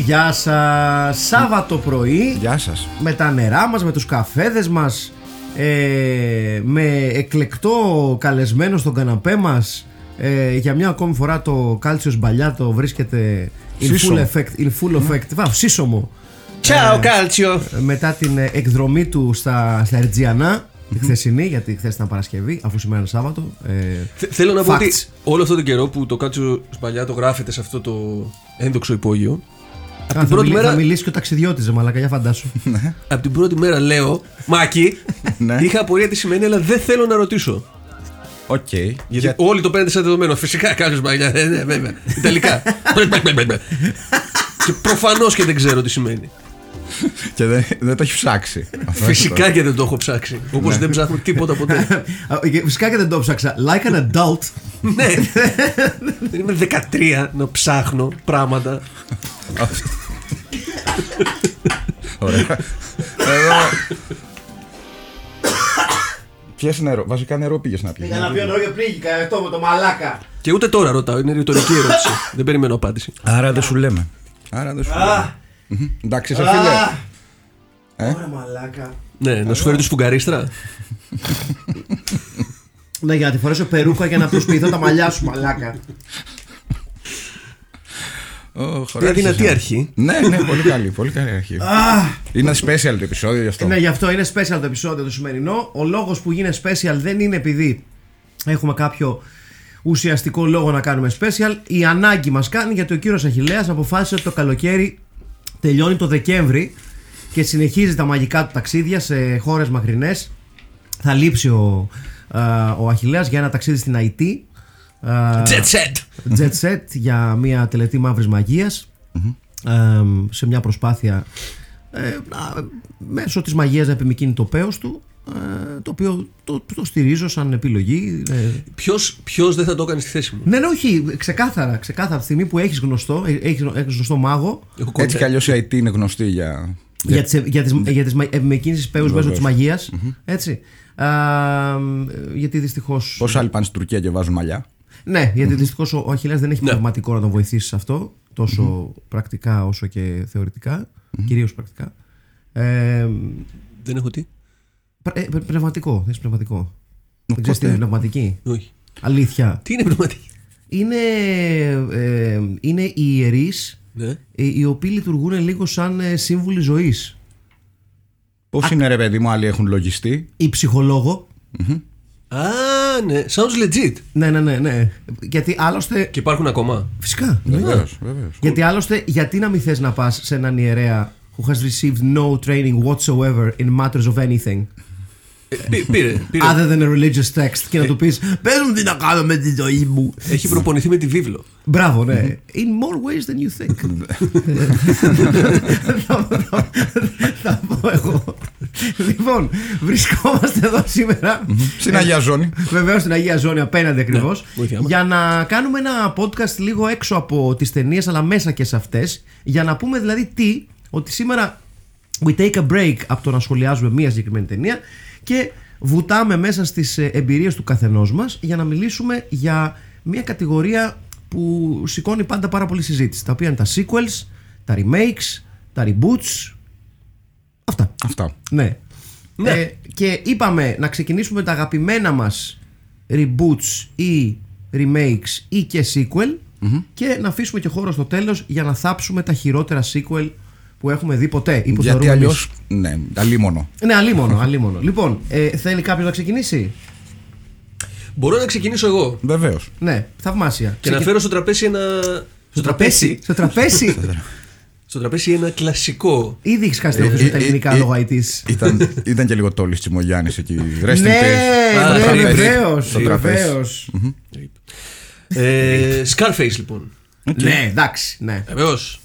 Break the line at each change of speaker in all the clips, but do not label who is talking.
γεια σας. Σάββατο πρωί
Γεια σας.
με τα νερά μας, με τους καφέδες μας, ε, με εκλεκτό καλεσμένο στον καναπέ μας. Ε, για μια ακόμη φορά το Κάλτσιος Μπαλιάτο βρίσκεται in full
Σύσσωμο.
effect. In full effect. Βάω, σύσσωμο.
Τσάο Κάλτσιο.
Μετά την ε, εκδρομή του στα, στα Ερτζιανά, τη χθεσινή, γιατί χθες ήταν Παρασκευή, αφού σήμερα είναι Σάββατο. Ε,
Θέλω να πω
Facts.
ότι όλο αυτό τον καιρό που το Calcio Sbagliato γράφεται σε αυτό το ένδοξο υπόγειο.
Θα,
την πρώτη
μιλ-
μέρα-
θα μιλήσει και ο ταξιδιώτης, ρε μαλάκα, για φαντάσου.
Από την πρώτη μέρα λέω, Μάκη,
Ναι.
είχα απορία τι σημαίνει, αλλά δεν θέλω να ρωτήσω.
Οκ.
Γιατί
Για-
όλοι το παίρνετε σαν δεδομένο. Φυσικά Calcio Sbagliato. Ε, ναι, βέβαια. Ιταλικά. και προφανώς και δεν ξέρω τι σημαίνει.
Και δεν, δεν το έχει ψάξει. Αυτό
Φυσικά
είναι
και δεν το έχω ψάξει. Όπως δεν ψάχνω τίποτα ποτέ.
Α, και Φυσικά και δεν το ψάξα. Like an adult.
ναι. Δεν είμαι 13 να ψάχνω πράγματα.
Το. Ωραία. Εδώ. Πιες νερό. Βασικά νερό πήγες να πιεις.
Για να πιω νερό και πλήγηκα αυτό με το μαλάκα.
Και ούτε τώρα ρωτάω, είναι ρητορική ερώτηση. δεν περιμένω απάντηση.
Άρα δεν σου λέμε. Άρα δεν σου λέμε. Μμμ. Εντάξει, σε φίλε. Ε;
Ωραία μαλάκα.
Ναι, να σου φέρει του σφουγγαρίστρα.
Ναι, για να τη φορέσω περούκα για να προσποιηθώ τα μαλλιά σου, μαλάκα.
Ω,
Μια
χωράει
δυνατή
εσένα.
αρχή.
Ναι, ναι, πολύ καλή. Πολύ καλή αρχή. Είναι special το επεισόδιο γι' αυτό.
Ναι, γι' αυτό είναι special το επεισόδιο το σημερινό. Ο λόγος που γίνεται special δεν είναι επειδή έχουμε κάποιο ουσιαστικό λόγο να κάνουμε special. Η ανάγκη μας κάνει γιατί ο κύριος Αχηλέα αποφάσισε ότι το καλοκαίρι τελειώνει το Δεκέμβρη και συνεχίζει τα μαγικά του ταξίδια σε χώρες μακρινές. Θα λείψει ο, α, ο Αχηλέας για ένα ταξίδι στην IT. Α,
Jet set.
Jet Set για μια τελετή μαύρης μαγείας, ε, σε μια προσπάθεια ε, να- μέσω της μαγείας να επιμηκύνει το πέος του ε, το οποίο το, το στηρίζω σαν επιλογή ε,
Ποιος δεν θα το έκανε στη θέση μου;
ναι, ναι, όχι, ξεκάθαρα, ξεκάθαρα. Από τη στιγμή που έχεις γνωστό, ε, έχεις, γνω- έχεις γνωστό μάγο
Έχω
Έτσι κι
κοντά.
αλλιώς η IT είναι γνωστή για.
για, τις, για τις, για τις μα- επιμηκύνσεις πέους μέσω της μαγειας έτσι. Α, ε, γιατί δυστυχώς
Πόσο άλλοι πάνε στην Τουρκία και βάζουν μαλλιά;
Ναι, γιατί δυστυχώς ο Αχιλέας δεν έχει
Ναι.
πνευματικό να τον βοηθήσει σε αυτό, τόσο πρακτικά όσο και θεωρητικά, κυρίως πρακτικά. Ε,
Δεν έχω τι.
πρε- ε, πνευματικό, θες πνευματικό. Δεν ξέρεις τι είναι πνευματική;
Όχι.
Αλήθεια.
Τι είναι πνευματική;
Είναι, ε, είναι οι ιερείς
Ναι.
ε, οι οποίοι λειτουργούν λίγο σαν ε, σύμβουλοι ζωής.
Πώς είναι ρε παιδί μου, άλλοι έχουν λογιστή.
Η ψυχολόγο.
Α, ναι. Sounds legit.
Ναι, ναι, ναι, ναι. Γιατί άλλωστε.
Και υπάρχουν ακόμα.
Φυσικά.
Βεβαίως, βεβαίως.
Γιατί άλλωστε, γιατί να μην θες να πας σε έναν ιερέα who has received no training whatsoever in matters of anything;
Ε, πή- Πήρε. πήρε.
other than a religious text και να του πεις πες μου τι να κάνω με τη ζωή μου
Έχει προπονηθεί με τη βίβλο.
Μπράβο, ναι. In more ways than you think. Θα- θα- Θα πω εγώ. Λοιπόν, βρισκόμαστε εδώ σήμερα.
Στην Αγία Ζώνη.
Βεβαίως στην Αγία Ζώνη απέναντι ακριβώς.
βοήθειά μας.
για να κάνουμε ένα podcast λίγο έξω από τις ταινίες, αλλά μέσα και σε αυτές. Για να πούμε δηλαδή τι, ότι σήμερα we take a break από το να σχολιάζουμε μία συγκεκριμένη ταινία και βουτάμε μέσα στις εμπειρίες του καθενός μας για να μιλήσουμε για μία κατηγορία που σηκώνει πάντα πάρα πολύ συζήτηση. Τα οποία είναι τα sequels, τα remakes, τα reboots. Αυτά.
Αυτά.
Ναι.
Ναι.
Ε, και είπαμε να ξεκινήσουμε με τα αγαπημένα μας reboots ή remakes ή και sequel και να αφήσουμε και χώρο στο τέλος για να θάψουμε τα χειρότερα sequel που έχουμε δει ποτέ ή που
Γιατί
θεωρούμε
αλλιώ.
εμείς.
Ναι, αλίμονο.
Ναι, αλίμονο, αλίμονο. Λοιπόν, ε, θέλει κάποιος να ξεκινήσει;
Μπορώ να ξεκινήσω εγώ
Βεβαίως.
Ναι, θαυμάσια.
και να φέρω στο τραπέζι ένα. Στο τραπέζι.
Στο τραπέζι;
Στο τραπέζι ένα κλασικό.
Ήδη έχεις χάσει
Ε,
την
ε,
με τα
ε,
ελληνικά
ε,
λόγω IT.
Ήταν, ήταν και λίγο τόλης Τσιμογιάννης εκεί. Rest in
Ναι,
peace.
ναι,
τραπέζι.
βεβαίως.
Στο τραπέζι.
ε, Scarface λοιπόν.
Ναι, εντάξει. Ναι.
Βεβαίως.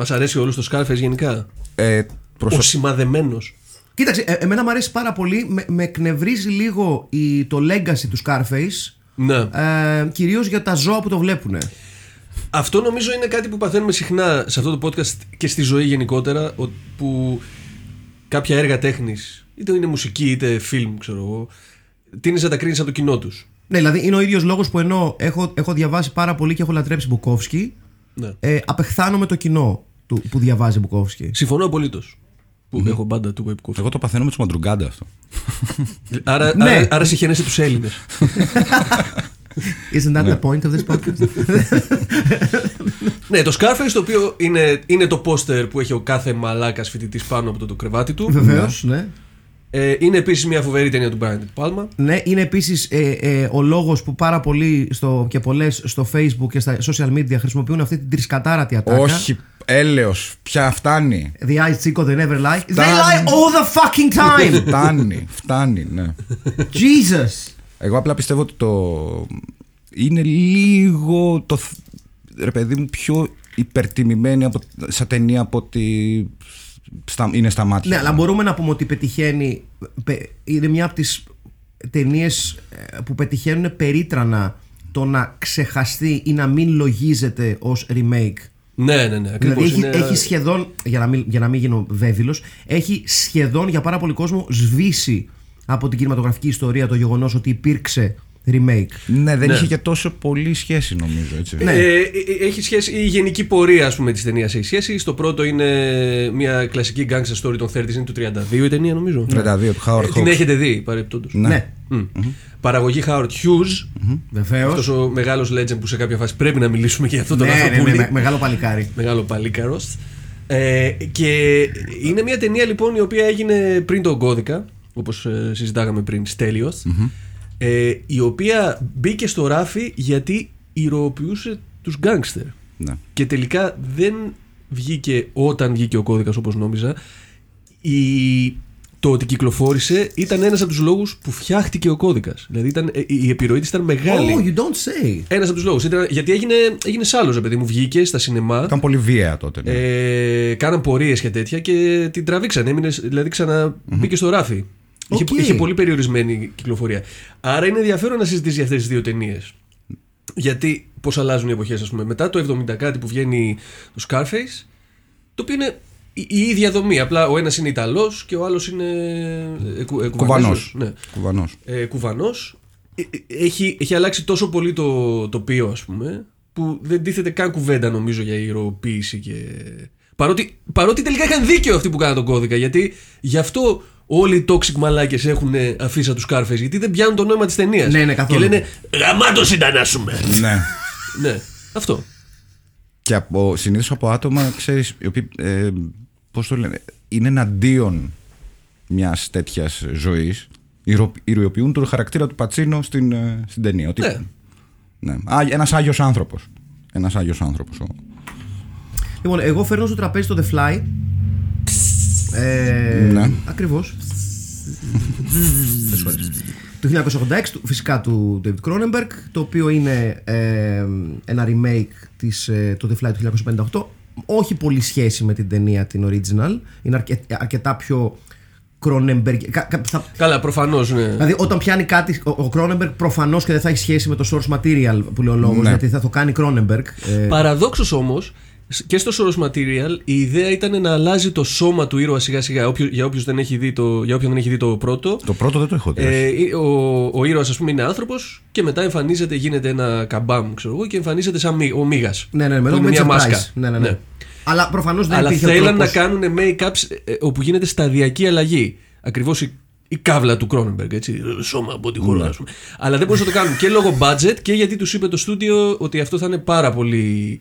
Μας αρέσει όλου το Scarface γενικά.
Ε,
Ο
προσω-
σημαδεμένος.
Κοίταξε, ε, εμένα μου αρέσει πάρα πολύ. Με, με εκνευρίζει λίγο η, το legacy του Scarface.
Ναι.
Ε, Κυρίως για τα ζώα που το βλέπουν.
Αυτό νομίζω είναι κάτι που παθαίνουμε συχνά σε αυτό το podcast και στη ζωή γενικότερα. ο- Που κάποια έργα τέχνης, είτε είναι μουσική είτε φιλμ, ξέρω εγώ, τίνει να τα κρίνεις από το κοινό τους.
Ναι, δηλαδή είναι ο ίδιος λόγος που ενώ έχω, έχω διαβάσει πάρα πολύ και έχω λατρέψει Μπουκόφσκι,
Ναι.
ε, απεχθάνομαι το κοινό του, που διαβάζει Μπουκόφσκι.
Συμφωνώ απολύτως. Που έχω μπάντα του Webcoffee.
Εγώ το παθαίνω με τους Μαντρουγκάντα αυτό.
Άρα,
Ναι.
άρα, άρα συγχαίνεσαι τους Έλληνες.
Isn't that the point of this podcast?
ναι, το Scarface το οποίο είναι, είναι το πόστερ που έχει ο κάθε μαλάκας φοιτητής πάνω από το, το κρεβάτι του.
Βεβαίως, ναι.
Ε, είναι επίσης μια φοβερή ταινία του Brian De Palma.
Ναι, είναι επίσης ε, ε, ο λόγος που πάρα πολλοί στο, και πολλές στο Facebook και στα social media χρησιμοποιούν αυτή την τρισκατάρατη ατάκα.
Όχι, έλεος, πια φτάνει.
The eyes Chico they never lie. They
Φτάνει.
lie all the fucking time!
φτάνει, φτάνει, ναι.
Jesus!
Εγώ απλά πιστεύω ότι το. είναι λίγο το. θ- ρε παιδί μου, πιο υπερτιμημένη από... σαν ταινία από ότι στα... είναι στα μάτια.
Ναι, αλλά μπορούμε να πούμε ότι πετυχαίνει. πε- Είναι μια από τις ταινίες που πετυχαίνουν περίτρανα το να ξεχαστεί ή να μην λογίζεται ως remake.
Ναι, ναι, ναι. Ακριβώς.
δηλαδή έχει,
είναι...
έχει σχεδόν, για να, μην, για να μην γίνω βέβαιλος, έχει σχεδόν για πάρα πολύ κόσμο σβήσει από την κινηματογραφική ιστορία το γεγονός ότι υπήρξε remake.
Ναι, δεν
Ναι.
είχε και τόσο πολύ σχέση νομίζω έτσι.
Ναι.
Ε, ε, ε, έχει σχέση, η γενική πορεία ας πούμε, της ταινίας έχει σχέση. Στο πρώτο είναι μια κλασική gangster story των 30 είναι του 32 η ταινία νομίζω.
32 του Howard
Ε, την
Hawks.
έχετε δει παρεπτόντως.
Ναι.
Ναι,
Μμ. Παραγωγή Howard Hughes.
βεβαίως.
Αυτός ο μεγάλος legend που σε κάποια φάση πρέπει να μιλήσουμε και για αυτό τον
Ναι, ναι,
ανθρωπούλη.
ναι, με- μεγάλο παλικάρι.
Μεγάλο παλίκαρος. Ε, και είναι μια ταινία λοιπόν η οποία έγινε πριν τον κώδικα, όπως ε, συζητάγαμε πριν, στέλιος, ε, η οποία μπήκε στο ράφι γιατί ηρωοποιούσε τους γκάνγκστερ.
Ναι.
Και τελικά δεν βγήκε όταν βγήκε ο κώδικας όπως νόμιζα. Η, το ότι κυκλοφόρησε ήταν ένας από τους λόγους που φτιάχτηκε ο κώδικας. Δηλαδή ήταν, ε, η επιρροή της ήταν μεγάλη.
Oh, you don't say.
Ένας από τους λόγους. Γιατί έγινε, έγινε σάλος, ρε παιδί μου. Βγήκε στα σινεμά.
Ήταν πολύ βία τότε. ναι.
Ε, κάναν πορείες και τέτοια και την τραβήξαν. Έμεινε, δηλαδή ξανά μπήκε στο ράφι. Είχε,
Οκ.
είχε πολύ περιορισμένη κυκλοφορία. Άρα είναι ενδιαφέρον να συζητήσει για αυτές τις δύο ταινίες. Γιατί πώς αλλάζουν οι εποχές, ας πούμε. Μετά το 70 κάτι που βγαίνει το Scarface, το οποίο είναι η, η ίδια δομή. Απλά ο ένας είναι Ιταλός και ο άλλος είναι. Ε, κου- ε,
Κουβανός.
Κουβανέζος. Ναι
Κουβανός.
ε, κουβανός Ε, ε, έχει, έχει αλλάξει τόσο πολύ το τοπίο ας πούμε που δεν τίθεται καν κουβέντα νομίζω για ηρωοποίηση και... Παρότι, παρότι τελικά είχαν δίκιο αυτοί που κάναν τον κώδικα γιατί γι' αυτό όλοι οι toxic μαλάκες έχουν αφήσα τους Scarface γιατί δεν πιάνουν το νόημα της ταινίας.
Ναι, ναι, καθόλου.
Και λένε γαμάτος ήταν να σούμε.
ναι.
ναι, αυτό.
Και από, συνήθως από άτομα, ξέρεις, οι οποίοι, ε, πώς το λένε, είναι εναντίον μιας τέτοιας ζωής, ηρο- ηρωοποιούν τον χαρακτήρα του Πατσίνο στην, ε, στην ταινία. Ότι,
Ναι.
ναι. Α, ένας Άγιος άνθρωπος. Ένας Άγιος άνθρωπος. ο-
Λοιπόν, εγώ φέρνω στο τραπέζι το The Fly. Ε,
Ναι.
Ακριβώς. του 1986, του- φυσικά του David Cronenberg, το οποίο είναι ε, ένα remake της, ε, το The Fly του 1958. Όχι πολύ σχέση με την ταινία την original. Είναι αρκε- αρκετά πιο Cronenberg. κα- κα- θα-
Καλά, προφανώς ναι.
Δηλαδή, όταν πιάνει κάτι ο, ο Cronenberg, προφανώς και δεν θα έχει σχέση με το source material που λέει ο λόγος,
Ναι.
γιατί θα το κάνει Cronenberg. Ε,
Παραδόξως όμως και στο source material η ιδέα ήταν να αλλάζει το σώμα του ήρωα σιγά σιγά όποιο, για, όποιος δεν έχει δει το, για όποιον δεν έχει δει το πρώτο
Το πρώτο δεν το έχω δει.
ε, ο, ο ήρωας ας πούμε είναι άνθρωπος και μετά εμφανίζεται, γίνεται ένα καμπάμ ξέρω εγώ και εμφανίζεται σαν μη- ο Μίγας
ναι, ναι,
που
με το
είναι μια
Vincent
μάσκα
Price. Ναι, ναι, ναι. Αλλά προφανώς δεν
Αλλά
υπήρχε ο
θέλαν να
τρόπος-
κάνουν make-ups ε, όπου γίνεται σταδιακή αλλαγή ακριβώς η, η κάβλα του Κρόνεμπεργκ, έτσι. ε, Σώμα από τη
Ναι.
χώρα, ας πούμε. Αλλά δεν μπορούσαν να το κάνουν και λόγω budget και γιατί τους είπε το στούντιο ότι αυτό θα είναι πάρα πολύ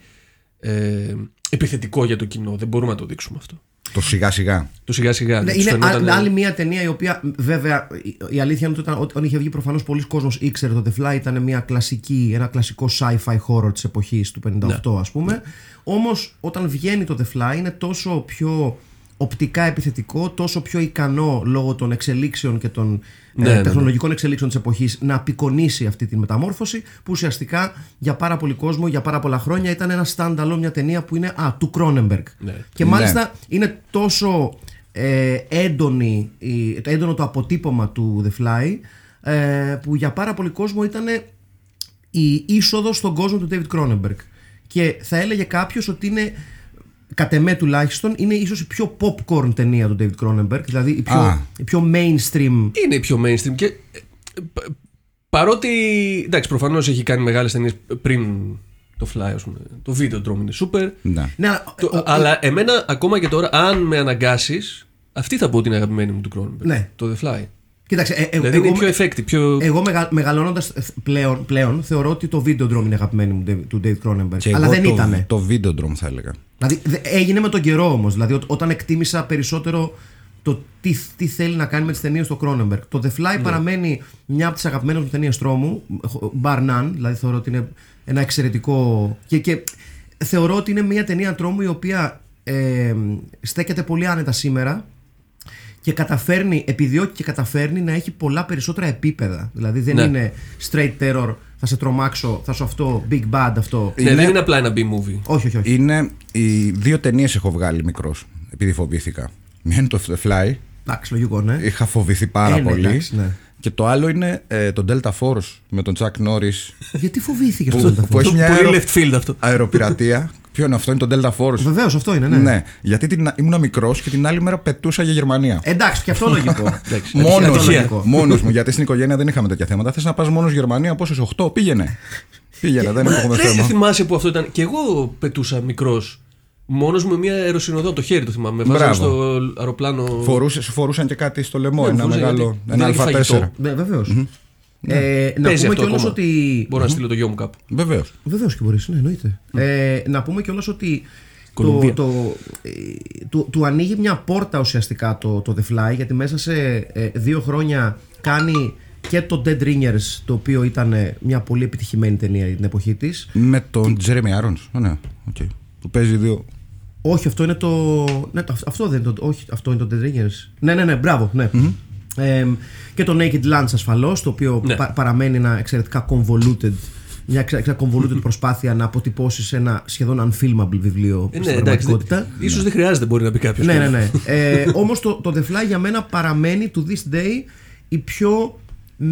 ε, επιθετικό για το κοινό. Δεν μπορούμε να το δείξουμε αυτό.
Το σιγά σιγά.
Το σιγά σιγά.
Ναι,
τους
είναι
φαινόταν-
α- άλλη μια ταινία η οποία βέβαια η- η αλήθεια είναι ότι όταν, όταν είχε βγει προφανώς πολλοί κόσμος ήξερε το The Fly ήταν μια κλασική, ένα κλασικό sci-fi horror της εποχής του 58
Ναι.
ας πούμε όμως όταν βγαίνει το The Fly είναι τόσο πιο οπτικά επιθετικό τόσο πιο ικανό λόγω των εξελίξεων και των ε,
Ναι, ναι, ναι.
τεχνολογικών εξελίξεων της εποχής να απεικονίσει αυτή τη μεταμόρφωση που ουσιαστικά για πάρα πολύ κόσμο για πάρα πολλά χρόνια ήταν ένα stand-alone μια ταινία που είναι α, του Cronenberg
Ναι.
και
Ναι.
μάλιστα είναι τόσο ε, έντονη, η- το έντονο το αποτύπωμα του The Fly ε, που για πάρα πολύ κόσμο ήταν η είσοδος στον κόσμο του David Cronenberg. Και θα έλεγε κάποιος ότι είναι, κατ' εμέ τουλάχιστον, είναι ίσως η πιο popcorn ταινία του David Cronenberg, δηλαδή η πιο,
Α.
η πιο mainstream.
Είναι η πιο mainstream και. ε, πα- Παρότι. Εντάξει, προφανώς έχει κάνει μεγάλες ταινίες πριν το Fly, ας πούμε. Το βίντεο Drum είναι super.
Ναι.
Ναι, αλλά,
Το-
ο- ο-
αλλά εμένα, ακόμα και τώρα, αν με αναγκάσεις, αυτή θα πω ότι είναι αγαπημένη μου του Cronenberg.
Ναι.
Το The Fly.
Κοίταξε, ε, ε,
Δηλαδή
εγώ,
είναι πιο effective, πιο.
εγώ μεγα, μεγαλώνοντας πλέον, πλέον θεωρώ ότι το βίντεο drum είναι αγαπημένη μου David- του David Cronenberg.
Και
αλλά
εγώ
δεν
το,
ήτανε.
Το Videodrome θα έλεγα.
Δηλαδή δε- έγινε με τον καιρό όμως. Δηλαδή ό- όταν εκτίμησα περισσότερο το τι, τι θέλει να κάνει με τις ταινίες του Cronenberg. Το The Fly
Ναι.
παραμένει μια από τις αγαπημένες μου ταινίες τρόμου. Bar none. Δηλαδή θεωρώ ότι είναι ένα εξαιρετικό. Και, και θεωρώ ότι είναι μια ταινία τρόμου η οποία ε, στέκεται πολύ άνετα σήμερα και καταφέρνει, επιδιώκει και καταφέρνει να έχει πολλά περισσότερα επίπεδα. Δηλαδή δεν
Ναι.
είναι straight terror, θα σε τρομάξω, θα σου αυτό, big bad αυτό.
Ναι, δεν είναι απλά ένα B-movie.
Όχι, όχι, όχι.
Είναι οι δύο ταινίες έχω βγάλει μικρός, επειδή φοβήθηκα. Μία είναι το The Fly.
Εντάξει, λογικό, ναι.
Είχα φοβηθεί πάρα
Ε, ναι,
πολύ.
εντάξει, ναι.
Και το άλλο είναι ε, το Delta Force με τον Chuck Norris
Γιατί φοβήθηκες
που,
αυτό
που έχει μια
Πολύ
αερο...
left field αυτό.
αεροπειρατεία. Ποιο είναι αυτό, είναι το Delta Force.
Βεβαίως, αυτό είναι, ναι.
Ναι, γιατί την, ήμουν μικρός και την άλλη μέρα πετούσα για Γερμανία.
Εντάξει, και αυτό λογικό.
Μόνος
ατυχία.
μου, μόνος μου, γιατί στην οικογένεια δεν είχαμε τέτοια θέματα. Θες να πας μόνος Γερμανία, πόσο 8, πήγαινε. Πήγαινε, δεν έχουμε
Ρε,
θέμα.
θυμάσαι που αυτό ήταν. Και εγώ πετούσα μικρός. Μόνος μου με μια αεροσυνοδό από το χέρι το θυμάμαι. Με βάζανε
Μπράβο.
στο αεροπλάνο.
Φορούσε, σου φορούσαν και κάτι στο λαιμό,
Ναι,
ένα
φορούσαν
μεγάλο.
γιατί
Ένα
δεν έχει
Α4.
φαγητό.
Ναι, βεβαίως. Ε, να
Παίζει
πούμε
αυτό
κιόλας
ακόμα.
ότι.
Μπορώ να στείλω το γιο μου κάπου.
Βεβαίως.
Βεβαίως και μπορείς, ναι, εννοείται. Ε, να πούμε κιόλας ότι. Το,
Κολομβία.
το, ε, του, του ανοίγει μια πόρτα ουσιαστικά το, το The Fly γιατί μέσα σε ε, δύο χρόνια κάνει και το Dead Ringers το οποίο ήταν ε, μια πολύ επιτυχημένη ταινία για την εποχή της
Με τον Jeremy Irons. Α, ναι, οκ. Που παίζει δύο.
Όχι, αυτό είναι το. Ναι, το- αυτό δεν είναι το. Όχι, αυτό είναι το Dead Ringers. Ναι, ναι, ναι, μπράβο. Ναι. Ε, και το Naked Lunch ασφαλώς, το οποίο
Ναι.
πα- παραμένει ένα εξαιρετικά convoluted. Μια εξαιρετικά convoluted προσπάθεια να αποτυπώσει ένα σχεδόν unfilmable βιβλίο
Ε,
στην
ναι, εντάξει.
πραγματικότητα.
ίσως δεν χρειάζεται, μπορεί να πει κάποιος.
Ναι, ναι, ναι. ε, Όμως το, το The Fly για μένα παραμένει to this day η πιο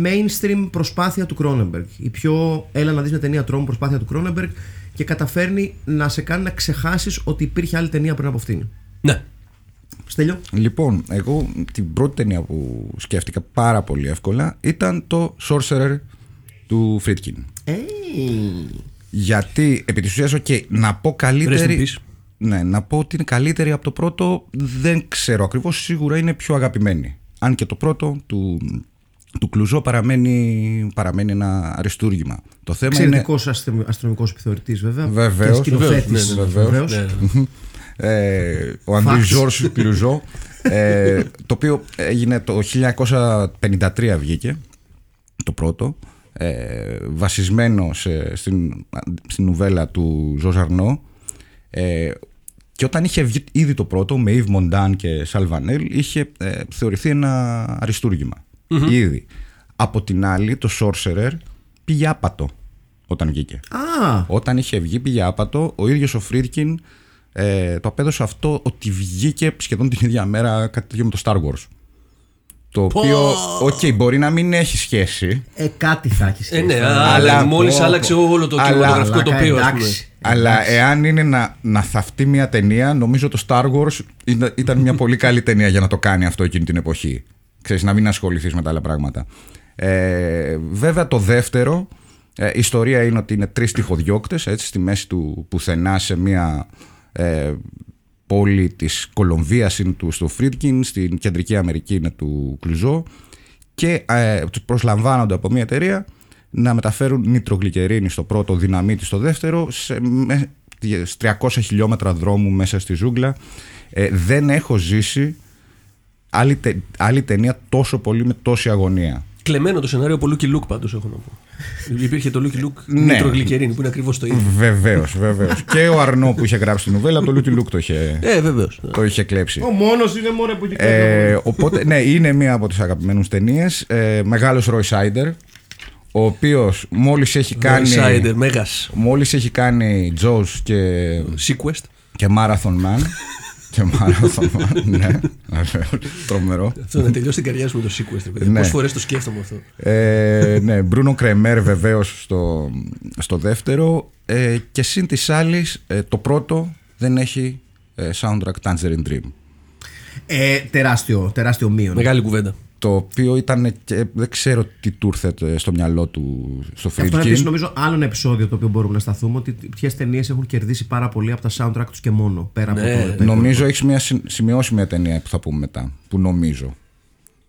mainstream προσπάθεια του Cronenberg. Η πιο έλα να δεις μια ταινία τρόμου προσπάθεια του Cronenberg και καταφέρνει να σε κάνει να ξεχάσεις ότι υπήρχε άλλη ταινία πριν από αυτήν.
ναι.
Στέλιο.
Λοιπόν, εγώ την πρώτη ταινία που σκέφτηκα πάρα πολύ εύκολα ήταν το Sorcerer του Friedkin. Γιατί επί της ουσίας, οκ, να πω
Rest in
καλύτερη.
peace.
Ναι, να πω ότι είναι καλύτερη από το πρώτο, δεν ξέρω ακριβώς, σίγουρα είναι πιο αγαπημένη. Αν και το πρώτο του, του Κλουζό παραμένει, παραμένει ένα αριστούργημα. Το θέμα είναι.
Εξαιρετικό αστυνομικό επιθεωρητής, βέβαια.
Βεβαίως,
Και σκηνοθέτης,
βεβαίως, ναι, ναι,
βεβαίως.
Ναι, ναι.
ε, ο Αντρί
Facts.
Ζόρς Κλουζό ε, το οποίο έγινε το 1953 βγήκε το πρώτο ε, βασισμένο σε, στην, στην νουβέλα του Ζωζαρνό ε, και όταν είχε βγει ήδη το πρώτο με Ιβ Μοντάν και Σαλβανέλ είχε ε, θεωρηθεί ένα αριστούργημα ήδη από την άλλη το Sorcerer πήγε άπατο όταν βγήκε
Α,
όταν είχε βγει πήγε άπατο, ο ίδιος ο Φρίντκιν ε, το απέδωσε αυτό ότι βγήκε σχεδόν την ίδια μέρα κάτι τέτοιο με το Star Wars. Το οποίο, οκ, μπορεί να μην έχει σχέση,
ε, κάτι θα έχει
Ε, ναι,
σχέση.
αλλά
πω,
μόλις
πω.
άλλαξε όλο το
Αλλά-
κινηματογραφικό
Μαλάκα,
τοπίο, ας πούμε.
εντάξει.
αλλά εάν είναι να, να θαφτεί μια ταινία, νομίζω το Star Wars ήταν, ήταν μια πολύ καλή ταινία για να το κάνει αυτό εκείνη την εποχή. Ξέρεις, να μην ασχοληθείς με τα άλλα πράγματα. Ε, βέβαια το δεύτερο, ε, η ιστορία είναι ότι είναι τρεις τυχοδιώκτες, έτσι, στη μέση του πουθενά σε μια ε, πόλη της Κολομβίας είναι του στο Φρίντκιν, στην Κεντρική Αμερική είναι του Κλουζό και ε, τους προσλαμβάνονται από μια εταιρεία να μεταφέρουν νητρογλυκερίνη στο πρώτο, δυναμίτη στο δεύτερο σε, με- στις 300 χιλιόμετρα δρόμου μέσα στη ζούγκλα. Ε, δεν έχω ζήσει άλλη, τε- άλλη ταινία τόσο πολύ με τόση αγωνία.
Κλεμμένο το σενάριο από Lucky Luke πάντως έχω να πω. Υπήρχε το Lucky Luke
Ναι.
νητρογλυκερίνη που είναι ακριβώς το ίδιο.
Βεβαίως, βεβαίως. και ο Αρνό που είχε γράψει την νουβέλα, το Λούτι Λουκ το είχε,
Ε, βεβαίως.
το είχε κλέψει.
Ο μόνος είναι μόνο που έχει
Ε, οπότε, ναι, είναι μία από τις αγαπημένους ταινίες. Ε, μεγάλος Roy Σάιντερ, ο οποίος μόλις έχει κάνει...
Insider, Μέγας.
Μόλις έχει κάνει Jaws και,
Sequest.
και Marathon Man. Και Marathon Man, ναι, βεβαίως, τρομερό.
Αυτό να τελειώσει την καριέρα σου με το Sequest.
Ναι.
Πόσες φορές το σκέφτομαι αυτό.
Ε, ναι, Μπρούνο Κρεμέρ βεβαίως στο, στο δεύτερο ε, και συν της άλλης ε, το πρώτο δεν έχει ε, soundtrack Tangerine Dream.
Ε, τεράστιο, τεράστιο μείον.
Μεγάλη κουβέντα.
Το οποίο ήταν και δεν ξέρω τι του ήρθε στο μυαλό του στο
Αυτό είναι επίση
Friedkin.
νομίζω άλλο ένα επεισόδιο το οποίο μπορούμε να σταθούμε ότι ποιες ταινίες έχουν κερδίσει πάρα πολύ από τα soundtrack τους και μόνο. Πέρα
Ναι,
από το, το,
Νομίζω έχεις μια, συ- σημειώσει μια ταινία που θα πούμε μετά. Που νομίζω.